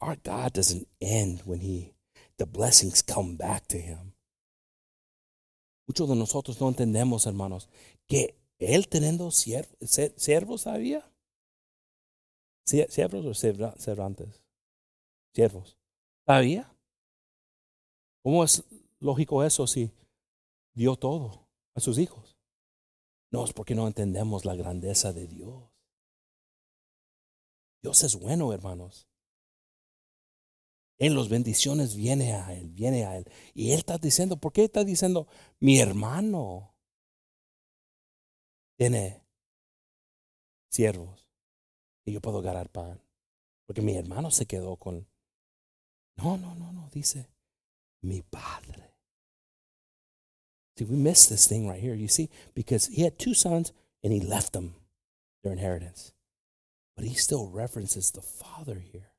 Our God doesn't end when he the blessings come back to him. Muchos de nosotros no entendemos, hermanos, que él teniendo siervos había. ¿Siervos o servantes? Siervos. ¿Había? ¿Cómo es lógico eso si dio todo a sus hijos? No, es porque no entendemos la grandeza de Dios. Dios es bueno, hermanos. En las bendiciones viene a Él, viene a Él. Y Él está diciendo, ¿por qué está diciendo, mi hermano tiene siervos y yo puedo ganar pan? Porque mi hermano se quedó con... No, no, no, no, dice, mi padre. See, we miss this thing right here, you see, because he had two sons and he left them their inheritance. But he still references the father here.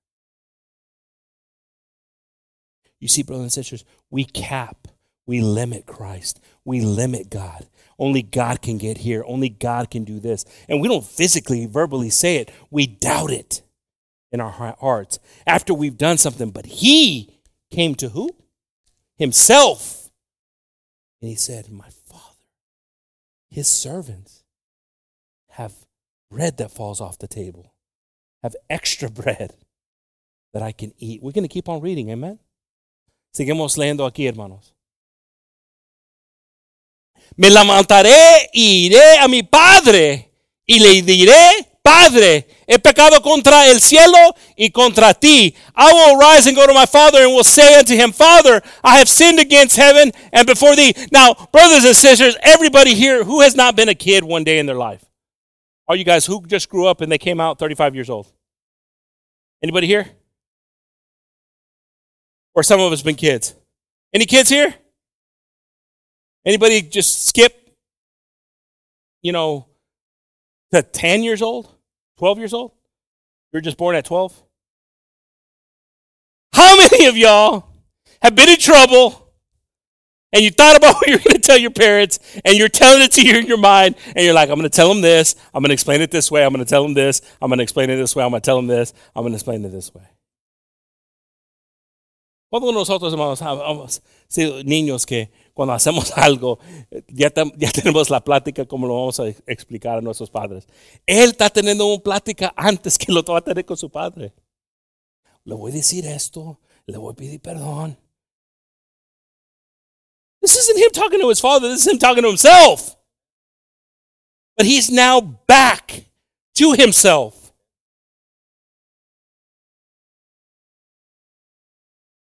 You see, brothers and sisters, we cap, we limit Christ, we limit God. Only God can get here, only God can do this. And we don't physically, verbally say it, we doubt it in our hearts after we've done something. But He came to who? Himself. And He said, My Father, His servants have bread that falls off the table, have extra bread that I can eat. We're going to keep on reading, amen? Seguimos leyendo aquí, hermanos. Me levantaré y iré a mi padre y le diré, Padre, he pecado contra el cielo y contra ti. I will rise and go to my father and will say unto him, Father, I have sinned against heaven and before thee. Now, brothers and sisters, everybody here who has not been a kid one day in their life? All you guys who just grew up and they came out 35 years old? Anybody here? Or some of us been kids. Any kids here? Anybody just skip, you know, to 10 years old? 12 years old? You're just born at 12? How many of y'all have been in trouble and you thought about what you're going to tell your parents and you're telling it to you in your mind and you're like, I'm going to tell them this. I'm going to explain it this way. I'm going to tell them this. I'm going to explain it this way. I'm going to tell them this. I'm going to explain it this way. Todos nosotros, hermanos, hemos sido niños que cuando hacemos algo, ya, ya, tenemos la plática como lo vamos a explicar a nuestros padres. Él está teniendo una plática antes que lo va a tener con su padre. Le voy a decir esto, le voy a pedir perdón. This isn't him talking to his father, this is him talking to himself. But he's now back to himself.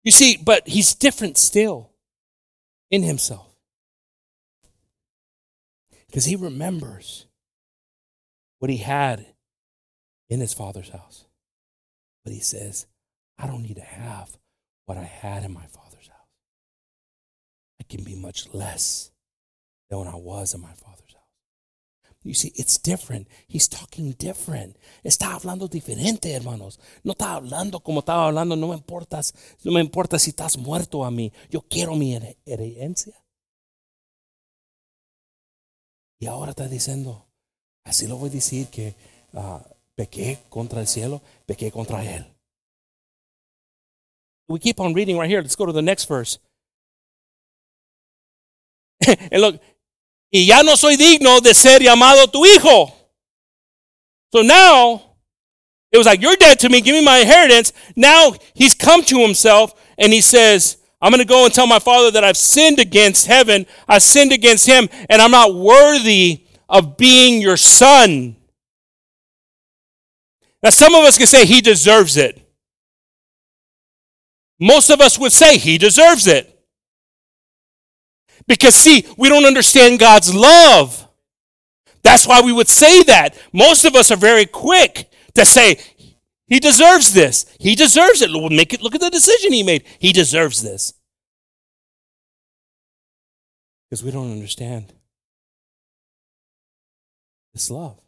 You see, but he's different still in himself. Because he remembers what he had in his father's house. But he says, I don't need to have what I had in my father's house. I can be much less than when I was in my father's. You see, it's different. He's talking different. Está hablando diferente, hermanos. No está hablando como estaba hablando. No me importas, no me importa si estás muerto a mí. Yo quiero mi herencia. Y ahora está diciendo, así lo voy a decir que uh, pequé contra el cielo, pequé contra él. We keep on reading right here. Let's go to the next verse. and look, y ya no soy digno de ser llamado tu hijo. So now, it was like, You're dead to me, give me my inheritance. Now he's come to himself and he says, I'm going to go and tell my father that I've sinned against heaven, I've sinned against him, and I'm not worthy of being your son. Now, some of us can say he deserves it. Most of us would say he deserves it. Because, see, we don't understand God's love. That's why we would say that. Most of us are very quick to say, he deserves this. He deserves it. Make it look at the decision he made. He deserves this. Because we don't understand this love.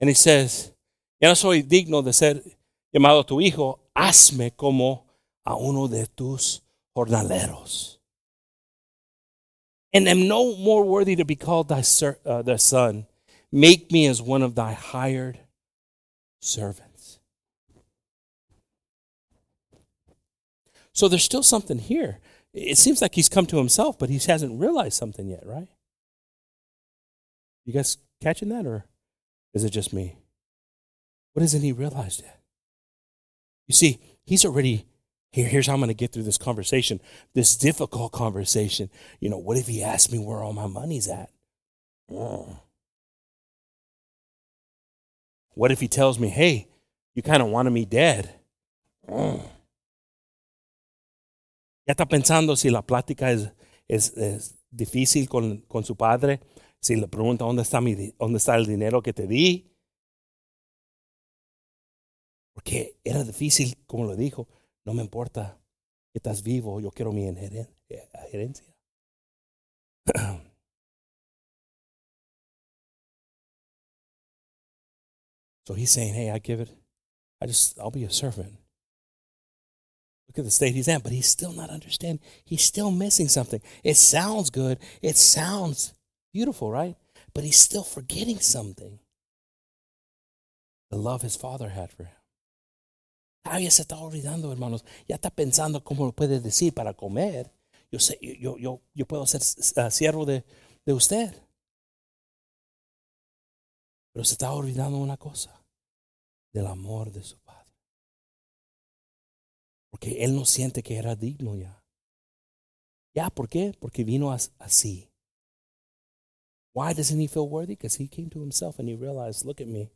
And he says, Ya no soy digno de ser llamado tu hijo, hazme como a uno de tus jornaleros. And am no more worthy to be called thy, ser- uh, thy son. Make me as one of thy hired servants. So there's still something here. It seems like he's come to himself, but he hasn't realized something yet, right? You guys catching that, or is it just me? What hasn't he realized yet? You see, he's already here. Here's how I'm going to get through this conversation, this difficult conversation. You know, what if he asked me where all my money's at? Mm. What if he tells me, hey, you kind of wanted me dead? Mm. Ya está pensando si la plática es, es, es difícil con, con, su padre, si le pregunta dónde está, mi, dónde está el dinero que te di. Porque era difícil, como lo dijo, no me importa que estás vivo, yo quiero mi herencia. Eh, so he's saying, hey, I give it, I just, I'll be a servant. Look at the state he's in, but he's still not understanding. He's still missing something. It sounds good, it sounds beautiful, right? But he's still forgetting something. The love his father had for him. Todavía se está olvidando, hermanos. Ya está pensando cómo lo puede decir para comer. Yo, sé, yo, yo, yo puedo ser uh, siervo de, de usted. Pero se está olvidando una cosa del amor de su Padre. Porque Él no siente que era digno ya. Ya, ¿por qué? Porque vino así. Why doesn't he feel worthy? Because he came to himself and he realized, look at me.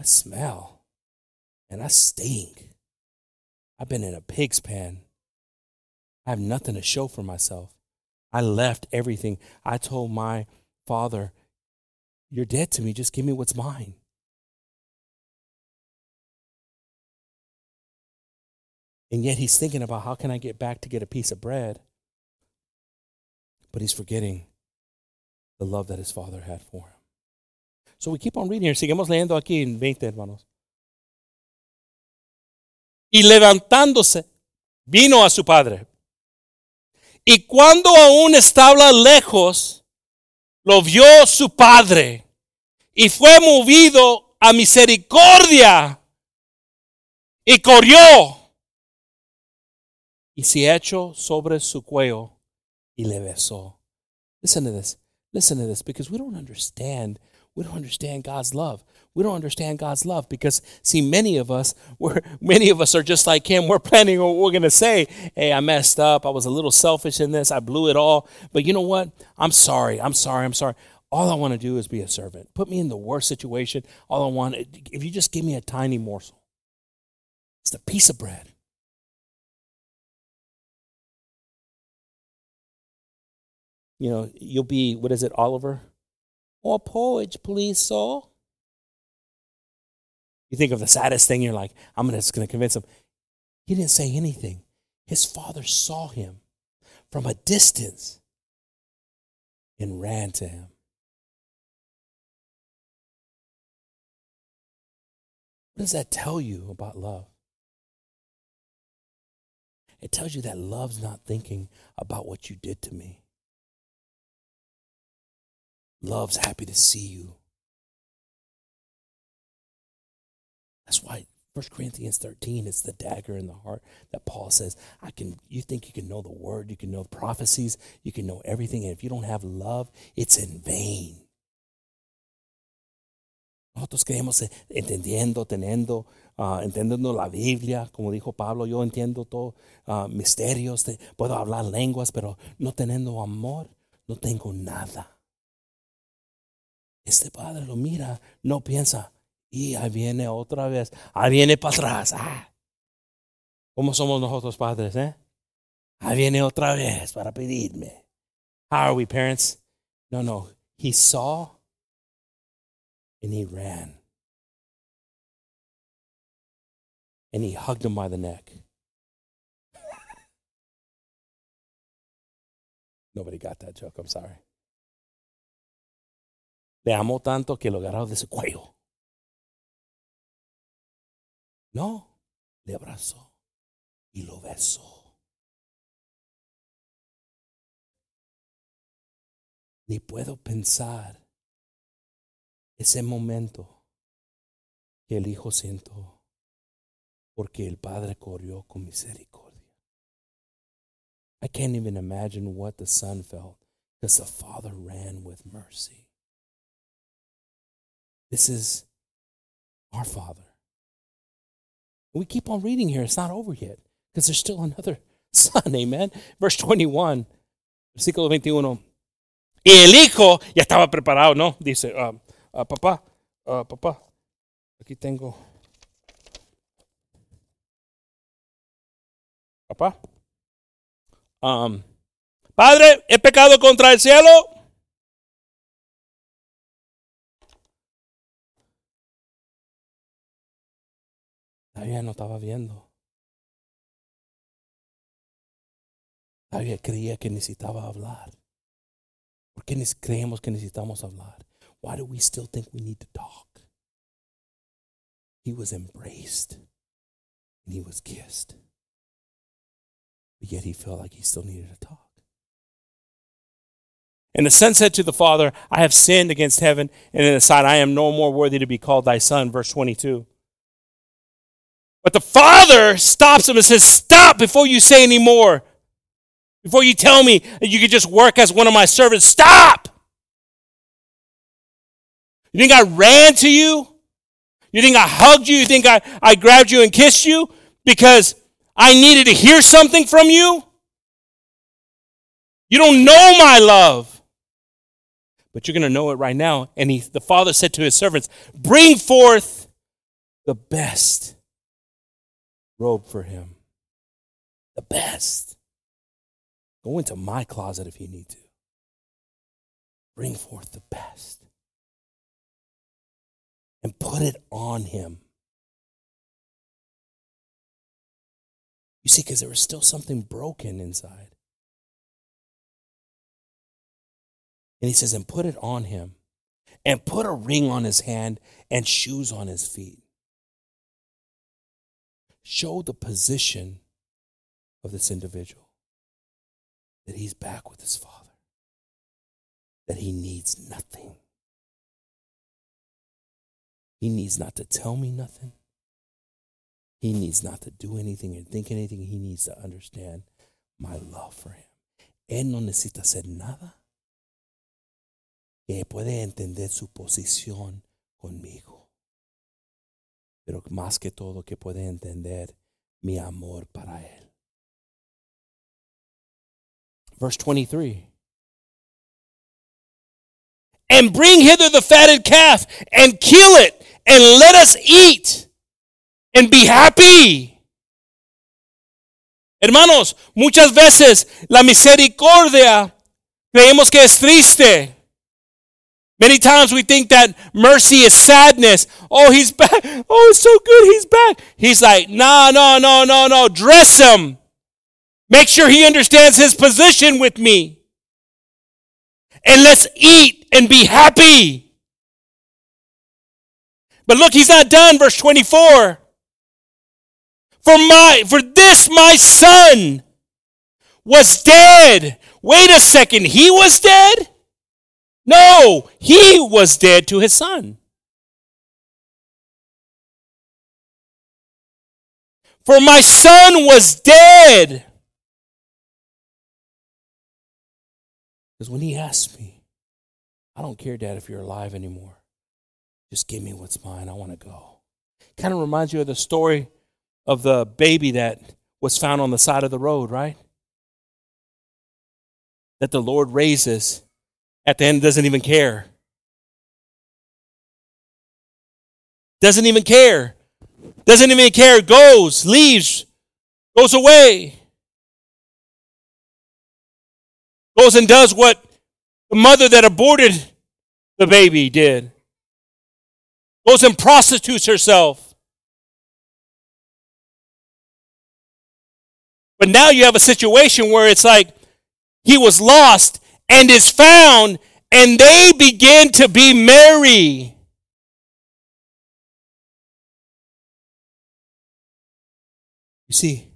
I smell and I stink. I've been in a pig's pen. I have nothing to show for myself. I left everything. I told my father, You're dead to me. Just give me what's mine. And yet he's thinking about how can I get back to get a piece of bread? But he's forgetting the love that his father had for him. So we keep on reading here. Seguimos leyendo aquí en 20, hermanos. Y levantándose, vino a su padre. Y cuando aún estaba lejos, lo vio su padre y fue movido a misericordia y corrió y se echó sobre su cuello y le besó. Listen to this. Listen to this because we don't understand. We don't understand God's love. We don't understand God's love because see many of us we're many of us are just like him. We're planning what we're gonna say, hey, I messed up, I was a little selfish in this, I blew it all. But you know what? I'm sorry, I'm sorry, I'm sorry. All I want to do is be a servant. Put me in the worst situation. All I want, if you just give me a tiny morsel, it's a piece of bread. you know, you'll be, what is it, Oliver? Oh, porridge, please, Saul. You think of the saddest thing, you're like, I'm just going to convince him. He didn't say anything. His father saw him from a distance and ran to him. What does that tell you about love? It tells you that love's not thinking about what you did to me. Love's happy to see you. That's why 1 Corinthians 13 is the dagger in the heart that Paul says, I can you think you can know the word, you can know prophecies, you can know everything, and if you don't have love, it's in vain. Nosotros creemos entendiendo, teniendo, uh, entendiendo la Biblia, como dijo Pablo, yo entiendo todo, uh, misterios, de, puedo hablar lenguas, pero no teniendo amor, no tengo nada. Este padre lo mira, no piensa, y ahí viene otra vez, ahí viene para atrás. Ah. ¿Cómo somos nosotros padres, eh? Ahí viene otra vez para pedirme. How are we, parents? No, no. He saw and he ran. And he hugged him by the neck. Nobody got that joke, I'm sorry. Le amó tanto que lo agarró de su cuello. No, le abrazó y lo besó. Ni puedo pensar ese momento que el Hijo siento porque el Padre corrió con misericordia. I can't even imagine what the Son felt because the Father ran with mercy. This is our Father. We keep on reading here. It's not over yet because there's still another son. Amen. Verse 21, versículo 21. Y el hijo ya estaba preparado, ¿no? Dice, uh, uh, papá, uh, papá, aquí tengo. Papá. Um, Padre, he pecado contra el cielo Todavía no estaba viendo. Todavía creía que necesitaba hablar. ¿Por qué creemos que necesitamos hablar? Why do we still think we need to talk? He was embraced and he was kissed. But yet he felt like he still needed to talk. And the son said to the father, I have sinned against heaven and in the sight. I am no more worthy to be called thy son. Verse 22. But the father stops him and says, Stop before you say any more. Before you tell me that you could just work as one of my servants. Stop! You think I ran to you? You think I hugged you? You think I, I grabbed you and kissed you because I needed to hear something from you? You don't know my love. But you're going to know it right now. And he, the father said to his servants, Bring forth the best robe for him. The best. Go into my closet if you need to. Bring forth the best and put it on him. You see, because there was still something broken inside. And he says, and put it on him, and put a ring on his hand and shoes on his feet show the position of this individual that he's back with his father, that he needs nothing. He needs not to tell me nothing. He needs not to do anything and think anything. He needs to understand my love for him. Él no necesita hacer nada que puede entender su posición conmigo. Pero más que todo que puede entender mi amor para Él. Verse 23. And bring hither the fatted calf and kill it and let us eat and be happy. Hermanos, muchas veces la misericordia Creemos que es triste. Many times we think that mercy is sadness. Oh, he's back. Oh, it's so good. He's back. He's like, no, no, no, no, no. Dress him. Make sure he understands his position with me. And let's eat and be happy. But look, he's not done. Verse 24. For my, for this my son was dead. Wait a second. He was dead? No, he was dead to his son. For my son was dead. Because when he asked me, I don't care, Dad, if you're alive anymore. Just give me what's mine. I want to go. Kind of reminds you of the story of the baby that was found on the side of the road, right? That the Lord raises at the end doesn't even care. Doesn't even care. Doesn't even care. Goes, leaves, goes away. Goes and does what the mother that aborted the baby did. Goes and prostitutes herself. But now you have a situation where it's like he was lost and is found, and they begin to be merry. You see,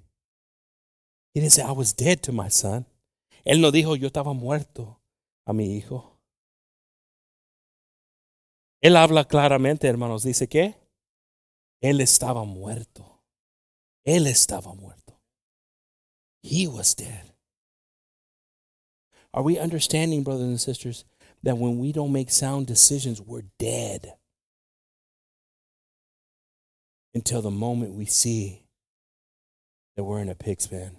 he didn't say, I was dead to my son. Él no dijo, yo estaba muerto a mi hijo. Él habla claramente, hermanos. Dice que él estaba muerto. Él estaba muerto. He was dead. Are we understanding, brothers and sisters, that when we don't make sound decisions, we're dead? Until the moment we see that we're in a pig's pen.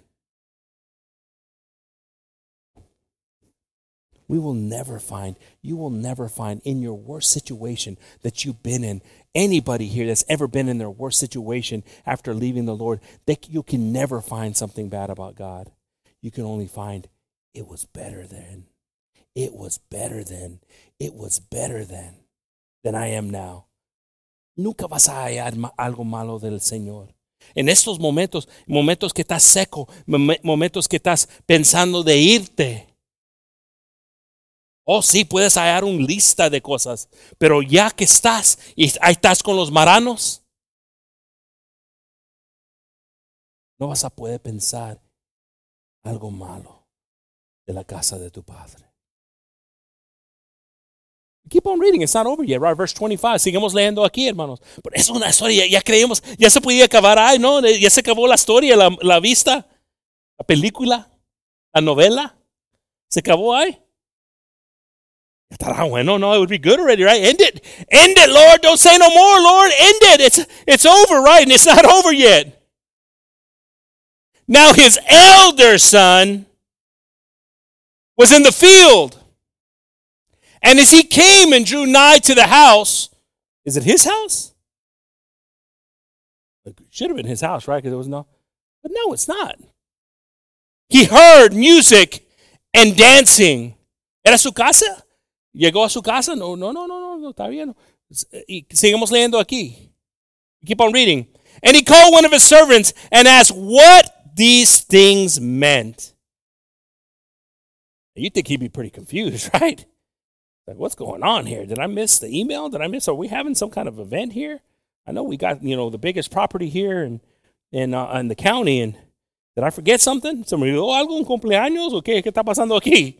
We will never find, you will never find in your worst situation that you've been in, anybody here that's ever been in their worst situation after leaving the Lord, they, you can never find something bad about God. You can only find it was better then. It was better then. It was better then than I am now. Nunca vas a hallar algo malo del Señor. En estos momentos, momentos que estás seco, momentos que estás pensando de irte. Oh, sí, puedes hallar una lista de cosas, pero ya que estás y ahí estás con los maranos, no vas a poder pensar algo malo de la casa de tu padre. Keep on reading, it's not over yet, right? Verse 25. Sigamos leyendo aquí, hermanos. Pero es una historia, ya, creemos, ya se podía acabar ahí, ¿no? Ya se acabó la historia, la, la vista, la película, la novela. Se acabó ahí. Estará bueno, no, it would be good already, right? End it. End it, Lord. Don't say no more, Lord. End it. It's, it's over, right? And it's not over yet. Now his elder son was in the field. And as he came and drew nigh to the house, is it his house? It should have been his house, right? Because there was no, but no, it's not. He heard music and dancing. ¿Era su casa? ¿Llegó a su casa? No, no, no, no, no, está bien. Y seguimos leyendo aquí. Keep on reading. And he called one of his servants and asked what these things meant. You think he'd be pretty confused, right? Like, what's going on here? Did I miss the email? Did I miss? Are we having some kind of event here? I know we got you know the biggest property here in in, uh, in the county, and did I forget something? Somebody, oh, algún cumpleaños? Okay, ¿qué está pasando aquí?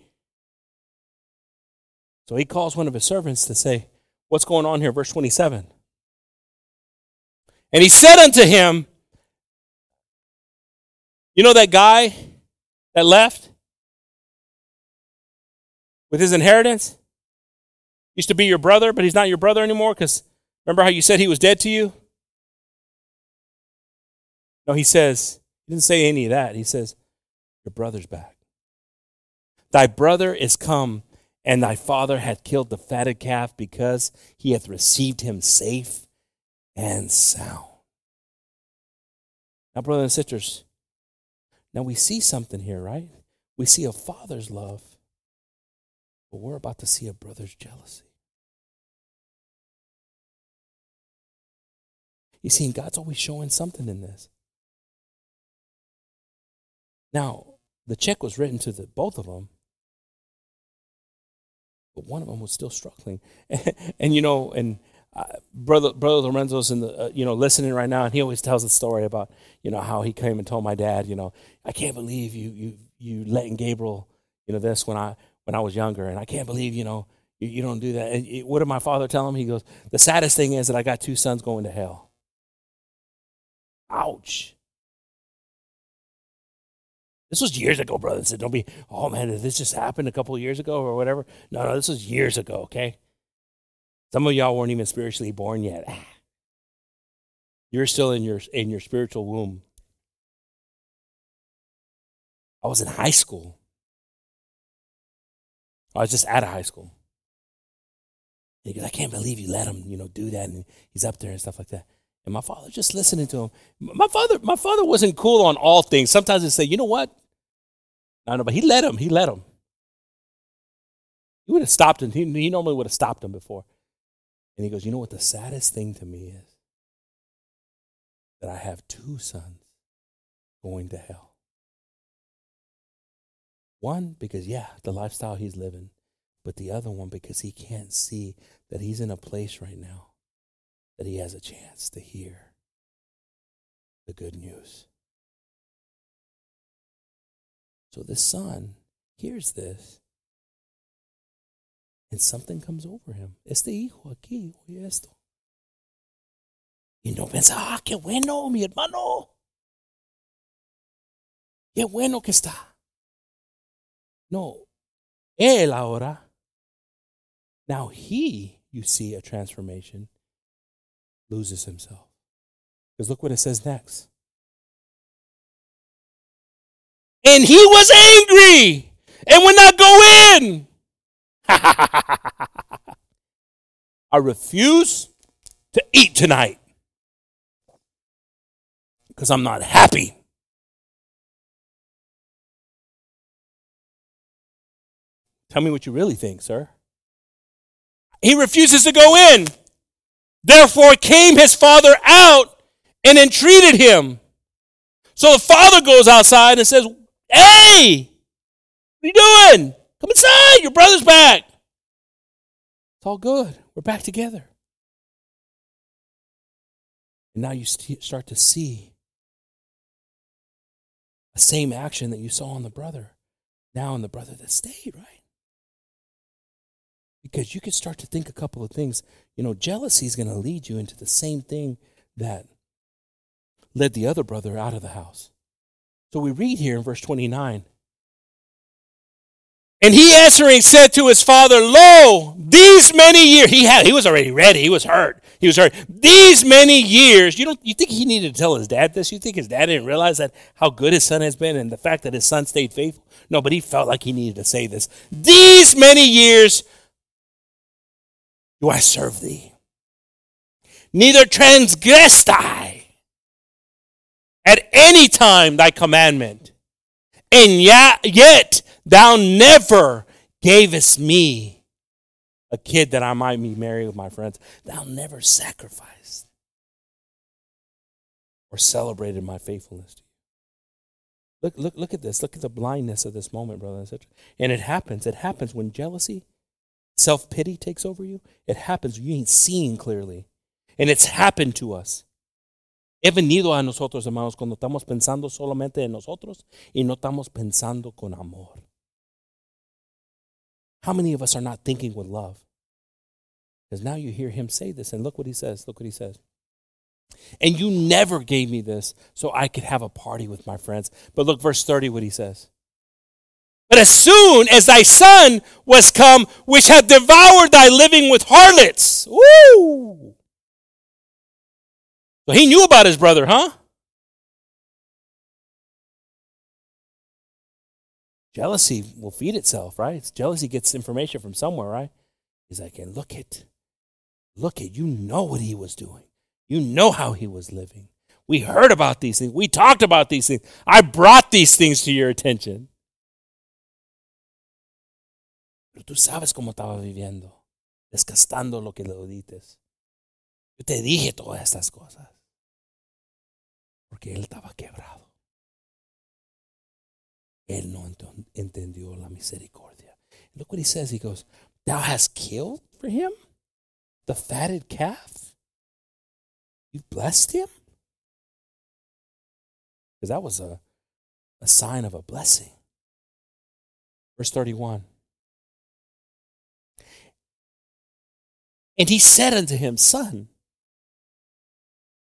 So he calls one of his servants to say, What's going on here? Verse 27. And he said unto him, You know that guy that left? With his inheritance? Used to be your brother, but he's not your brother anymore because remember how you said he was dead to you? No, he says, he didn't say any of that. He says, Your brother's back. Thy brother is come, and thy father hath killed the fatted calf because he hath received him safe and sound. Now, brothers and sisters, now we see something here, right? We see a father's love But we're about to see a brother's jealousy. You see, God's always showing something in this. Now, the check was written to the both of them, but one of them was still struggling. and you know, and uh, brother brother Lorenzo's in the uh, you know listening right now, and he always tells the story about you know how he came and told my dad, you know, I can't believe you you you letting Gabriel you know this when I when I was younger, and I can't believe you know you, you don't do that. It, what did my father tell him? He goes, the saddest thing is that I got two sons going to hell. Ouch. This was years ago, brother. Said, don't be, oh man, did this just happen a couple years ago or whatever? No, no, this was years ago, okay? Some of y'all weren't even spiritually born yet. Ah. You're still in your in your spiritual womb. I was in high school. I was just out of high school. He goes, I can't believe you let him, you know, do that. And he's up there and stuff like that. And my father just listening to him. My father, my father wasn't cool on all things. Sometimes he'd say, you know what? I know, but he let him. He let him. He would have stopped him. He, he normally would have stopped him before. And he goes, You know what the saddest thing to me is? That I have two sons going to hell. One, because, yeah, the lifestyle he's living, but the other one, because he can't see that he's in a place right now that he has a chance to hear the good news. So the son hears this and something comes over him. Este hijo aquí, oye esto. Y no piensa, ah, qué bueno, mi hermano. Qué bueno que está. No, él ahora, now he, you see a transformation, loses himself. Because look what it says next. And he was angry and would not go in. I refuse to eat tonight because I'm not happy. Tell me what you really think, sir. He refuses to go in. Therefore came his father out and entreated him. So the father goes outside and says, Hey, what are you doing? Come inside. Your brother's back. It's all good. We're back together. And now you start to see the same action that you saw in the brother, now in the brother that stayed, right? Because you could start to think a couple of things. You know, jealousy is going to lead you into the same thing that led the other brother out of the house. So we read here in verse 29 and he answering said to his father, Lo, these many years, he had, he was already ready. He was hurt. He was hurt. These many years, you don't, you think he needed to tell his dad this? You think his dad didn't realize that how good his son has been and the fact that his son stayed faithful? No, but he felt like he needed to say this. These many years do I serve thee. Neither transgressed I at any time thy commandment. And yet Thou never gavest me a kid that I might be married with my friends. Thou never sacrificed or celebrated my faithfulness to you. Look, look, look at this. Look at the blindness of this moment, brother and sister. And it happens. It happens when jealousy, self pity takes over you. It happens you ain't seeing clearly. And it's happened to us. He venido a nosotros, hermanos, cuando estamos pensando solamente en nosotros y no estamos pensando con amor. How many of us are not thinking with love? Because now you hear him say this, and look what he says. Look what he says. And you never gave me this so I could have a party with my friends. But look, verse 30, what he says. But as soon as thy son was come, which had devoured thy living with harlots. Woo! So he knew about his brother, huh? Jealousy will feed itself, right? Jealousy gets information from somewhere, right? He's like, and look at, look at, you know what he was doing. You know how he was living. We heard about these things. We talked about these things. I brought these things to your attention. Pero tú sabes cómo estaba viviendo, desgastando lo que le dices. Yo te dije todas estas cosas. Porque él estaba quebrado. Él no entendió la misericordia. Look what he says. He goes, Thou hast killed for him the fatted calf? You blessed him? Because that was a, a sign of a blessing. Verse 31. And he said unto him, Son,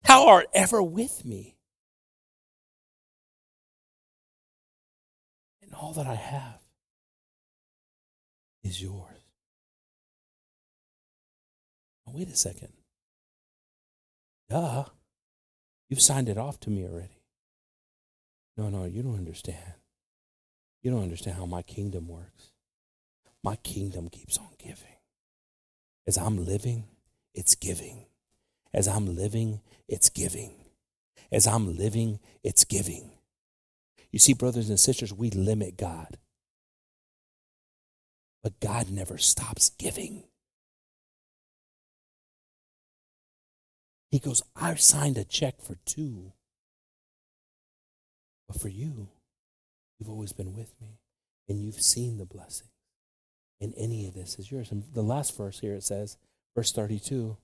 thou art ever with me. And all that I have is yours. Now, wait a second. Duh. You've signed it off to me already. No, no, you don't understand. You don't understand how my kingdom works. My kingdom keeps on giving. As I'm living, it's giving. As I'm living, it's giving. As I'm living, it's giving. You see, brothers and sisters, we limit God. But God never stops giving. He goes, I've signed a check for two. But for you, you've always been with me and you've seen the blessing. And any of this is yours. And the last verse here it says, verse 32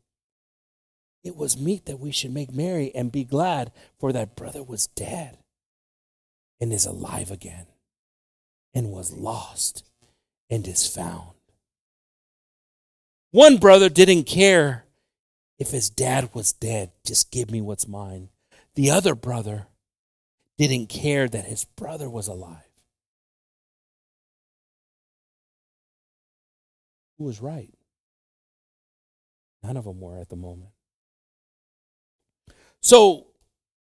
It was meet that we should make merry and be glad, for that brother was dead and is alive again, and was lost and is found. One brother didn't care if his dad was dead, just give me what's mine. The other brother didn't care that his brother was alive. Who was right? None of them were at the moment. So,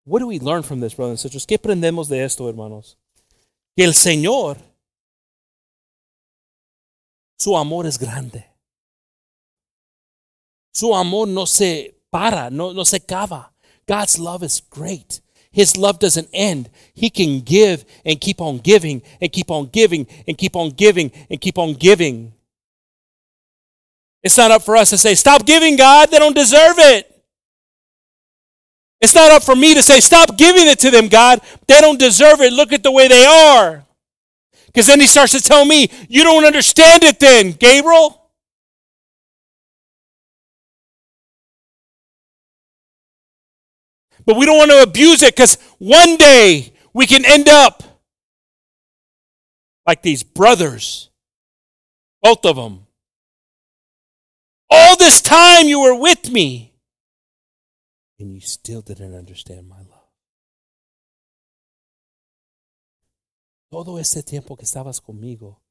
what do we learn from this, brothers and sisters? ¿Qué aprendemos de esto, hermanos? Que el Señor, su amor es grande. Su amor no se para, no, no se acaba. God's love is great. His love doesn't end. He can give and keep on giving and keep on giving and keep on giving and keep on giving. It's not up for us to say, Stop giving, God. They don't deserve it. It's not up for me to say, Stop giving it to them, God. They don't deserve it. Look at the way they are. Because then he starts to tell me, You don't understand it then, Gabriel. But we don't want to abuse it because one day we can end up like these brothers, both of them. All this time you were with me, and you still didn't understand my love. Todo este tiempo que estabas conmigo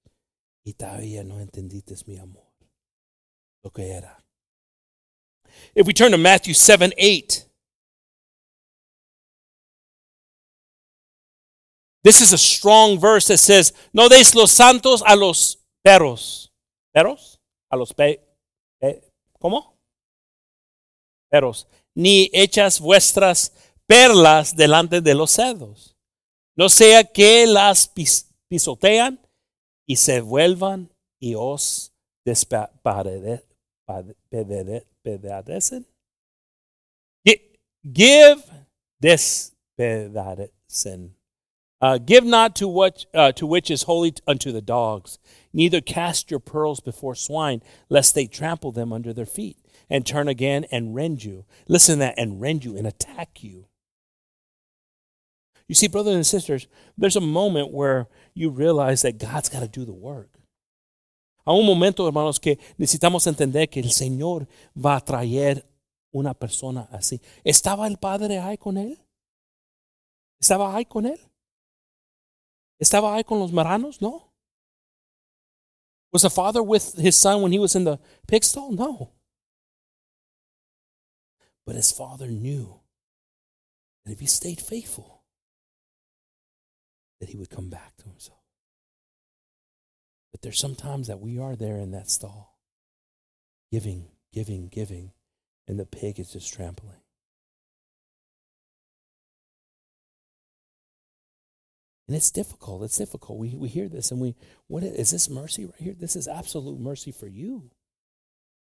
y todavía no entendiste mi amor, lo que era. If we turn to Matthew 7 8. This is a strong verse that says, No deis los santos a los perros. ¿Perros? A los pe, pe ¿Cómo? Perros. Ni echas vuestras perlas delante de los cerdos. No sea que las pis, pisotean y se vuelvan y os despedacen. Give despedacen. Uh, give not to what uh, to which is holy unto the dogs, neither cast your pearls before swine, lest they trample them under their feet, and turn again and rend you. Listen that, and rend you and attack you. You see, brothers and sisters, there's a moment where you realize that God's got to do the work. A un momento, hermanos, que necesitamos entender que el Señor va a traer una persona así. ¿Estaba el Padre ahí con él? ¿Estaba ahí con él? ¿Estaba ahí con los marranos? No. Was the father with his son when he was in the pig stall? No. But his father knew that if he stayed faithful, that he would come back to himself. But there's sometimes that we are there in that stall, giving, giving, giving, and the pig is just trampling. And it's difficult. It's difficult. We, we hear this and we, what is, is this mercy right here? This is absolute mercy for you.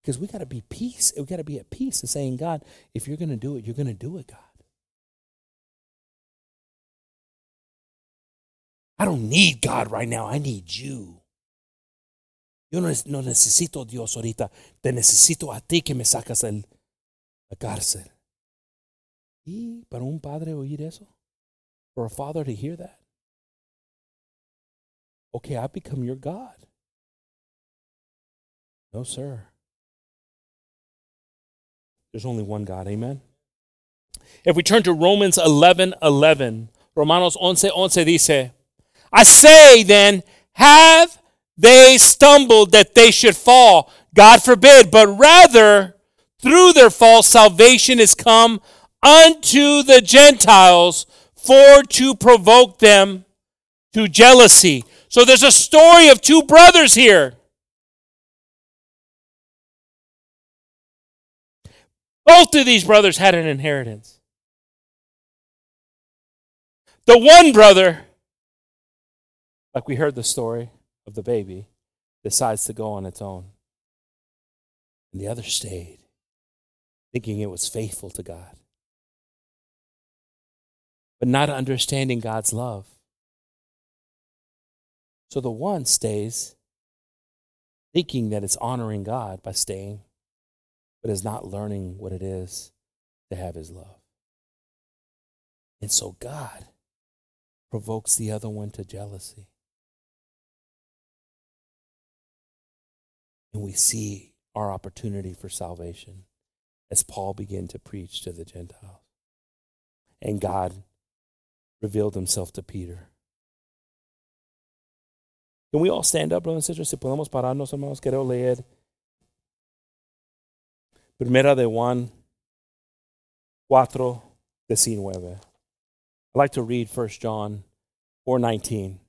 Because we got to be peace. We got to be at peace and saying, God, if you're going to do it, you're going to do it, God. I don't need God right now. I need you. Yo no, necesito Dios ahorita. Te necesito a ti que me sacas de la cárcel. Y para un padre oír eso, for a father to hear that, okay, I become your God. No, sir. There's only one God. Amen. If we turn to Romans 11 11, Romanos 11 11 dice, I say then, have they stumbled that they should fall? God forbid, but rather through their fall, salvation is come unto the Gentiles for to provoke them to jealousy. So there's a story of two brothers here. Both of these brothers had an inheritance. The one brother, like we heard the story of the baby, decides to go on its own. And the other stayed, thinking it was faithful to God, but not understanding God's love. So the one stays, thinking that it's honoring God by staying, but is not learning what it is to have His love. And so God provokes the other one to jealousy. And we see our opportunity for salvation as Paul began to preach to the Gentiles. And God revealed himself to Peter. Can we all stand up, brothers and sisters? Si podemos pararnos, hermanos, quiero leer Primera de Juan 4, 19. I'd like to read 1 John 4, 19.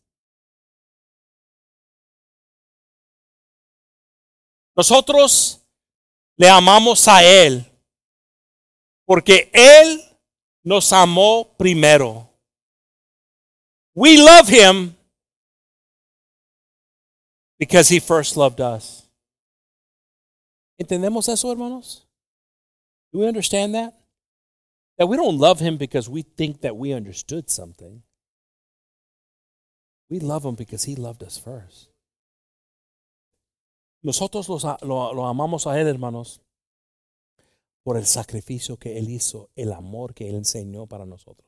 Nosotros le amamos a Él porque Él nos amó primero. We love Him because He first loved us. ¿Entendemos eso, hermanos? Do we understand that? That we don't love Him because we think that we understood something. We love Him because He loved us first. Nosotros los, lo, lo amamos a Él, hermanos, por el sacrificio que Él hizo, el amor que Él enseñó para nosotros.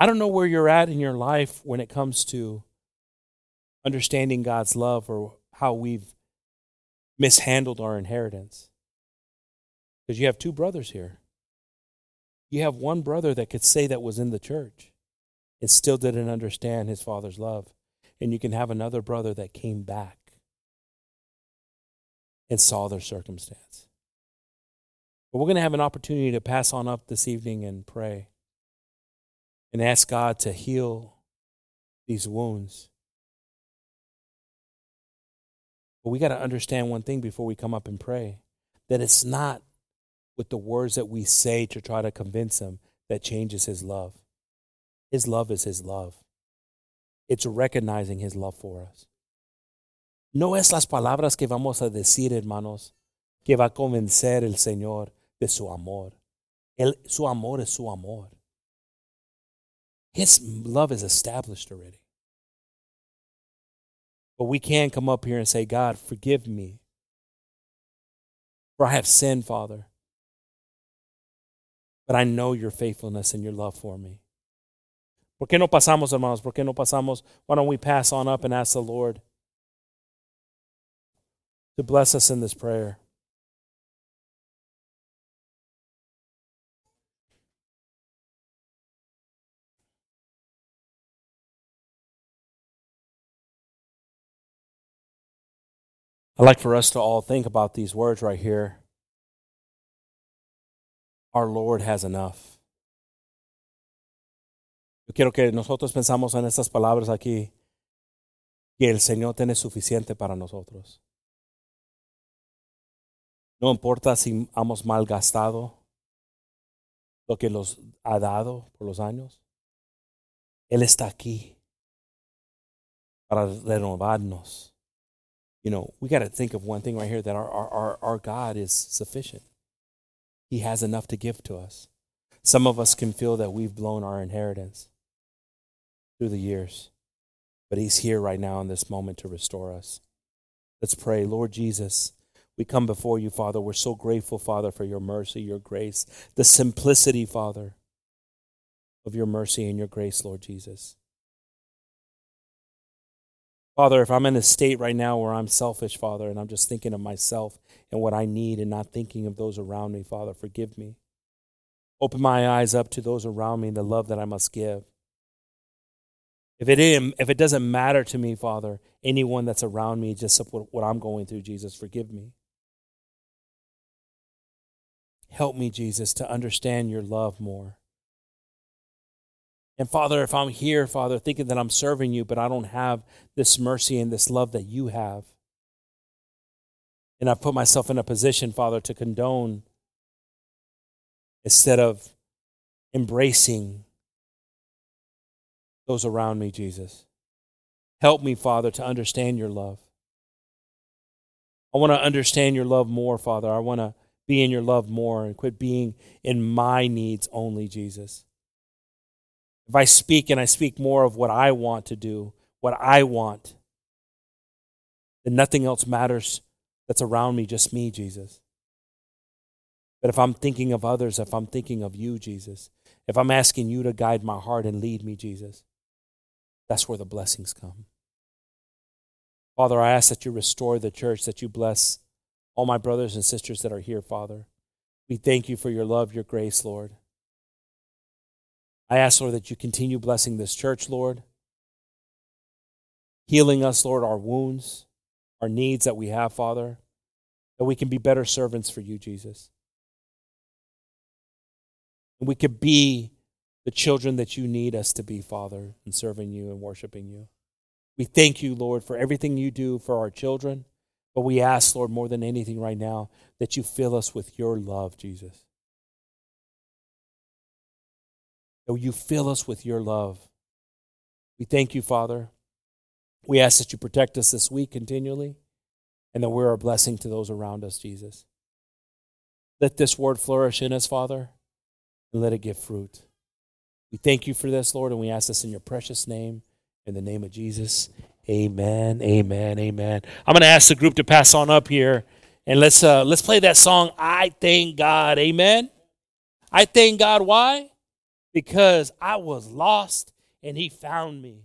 I don't know where you're at in your life when it comes to understanding God's love or how we've mishandled our inheritance. Because you have two brothers here. You have one brother that could say that was in the church and still didn't understand his father's love. And you can have another brother that came back and saw their circumstance. But we're going to have an opportunity to pass on up this evening and pray and ask God to heal these wounds. But we got to understand one thing before we come up and pray that it's not with the words that we say to try to convince him that changes his love. His love is his love. It's recognizing His love for us. No es las palabras que vamos a decir, hermanos, que va a convencer el Señor de su amor. El, su amor es su amor. His love is established already. But we can come up here and say, God, forgive me. For I have sinned, Father. But I know your faithfulness and your love for me. ¿Por qué no pasamos, hermanos? ¿Por qué no pasamos? Why don't we pass on up and ask the Lord to bless us in this prayer? I'd like for us to all think about these words right here. Our Lord has enough. Quiero que nosotros pensamos en estas palabras aquí, que el Señor tiene suficiente para nosotros. No importa si hemos malgastado lo que nos ha dado por los años. Él está aquí para renovarnos. You know, we got to think of one thing right here that our, our, our God is sufficient. He has enough to give to us. Some of us can feel that we've blown our inheritance through the years, but He's here right now in this moment to restore us. Let's pray. Lord Jesus, we come before you, Father. We're so grateful, Father, for your mercy, your grace, the simplicity, Father, of your mercy and your grace, Lord Jesus. Father, if I'm in a state right now where I'm selfish, Father, and I'm just thinking of myself and what I need and not thinking of those around me, Father, forgive me. Open my eyes up to those around me and the love that I must give. If it, if it doesn't matter to me, Father, anyone that's around me, just what I'm going through, Jesus, forgive me. Help me, Jesus, to understand your love more. And Father, if I'm here, Father, thinking that I'm serving you, but I don't have this mercy and this love that you have, and I've put myself in a position, Father, to condone instead of embracing those around me, Jesus. Help me, Father, to understand your love. I want to understand your love more, Father. I want to be in your love more and quit being in my needs only, Jesus. If I speak and I speak more of what I want to do, what I want, then nothing else matters that's around me, just me, Jesus. But if I'm thinking of others, if I'm thinking of you, Jesus, if I'm asking you to guide my heart and lead me, Jesus, that's where the blessings come. Father, I ask that you restore the church, that you bless all my brothers and sisters that are here, Father. We thank you for your love, your grace, Lord. I ask, Lord, that you continue blessing this church, Lord, healing us, Lord, our wounds, our needs that we have, Father, that we can be better servants for you, Jesus. And we could be the children that you need us to be, Father, in serving you and worshiping you. We thank you, Lord, for everything you do for our children. But we ask, Lord, more than anything right now, that you fill us with your love, Jesus. That you fill us with your love. We thank you, Father. We ask that you protect us this week continually and that we're a blessing to those around us, Jesus. Let this word flourish in us, Father, and let it give fruit. We thank you for this, Lord, and we ask this in your precious name, in the name of Jesus. Amen. Amen. Amen. I'm going to ask the group to pass on up here and let's uh let's play that song I thank God. Amen. I thank God why? Because I was lost and he found me.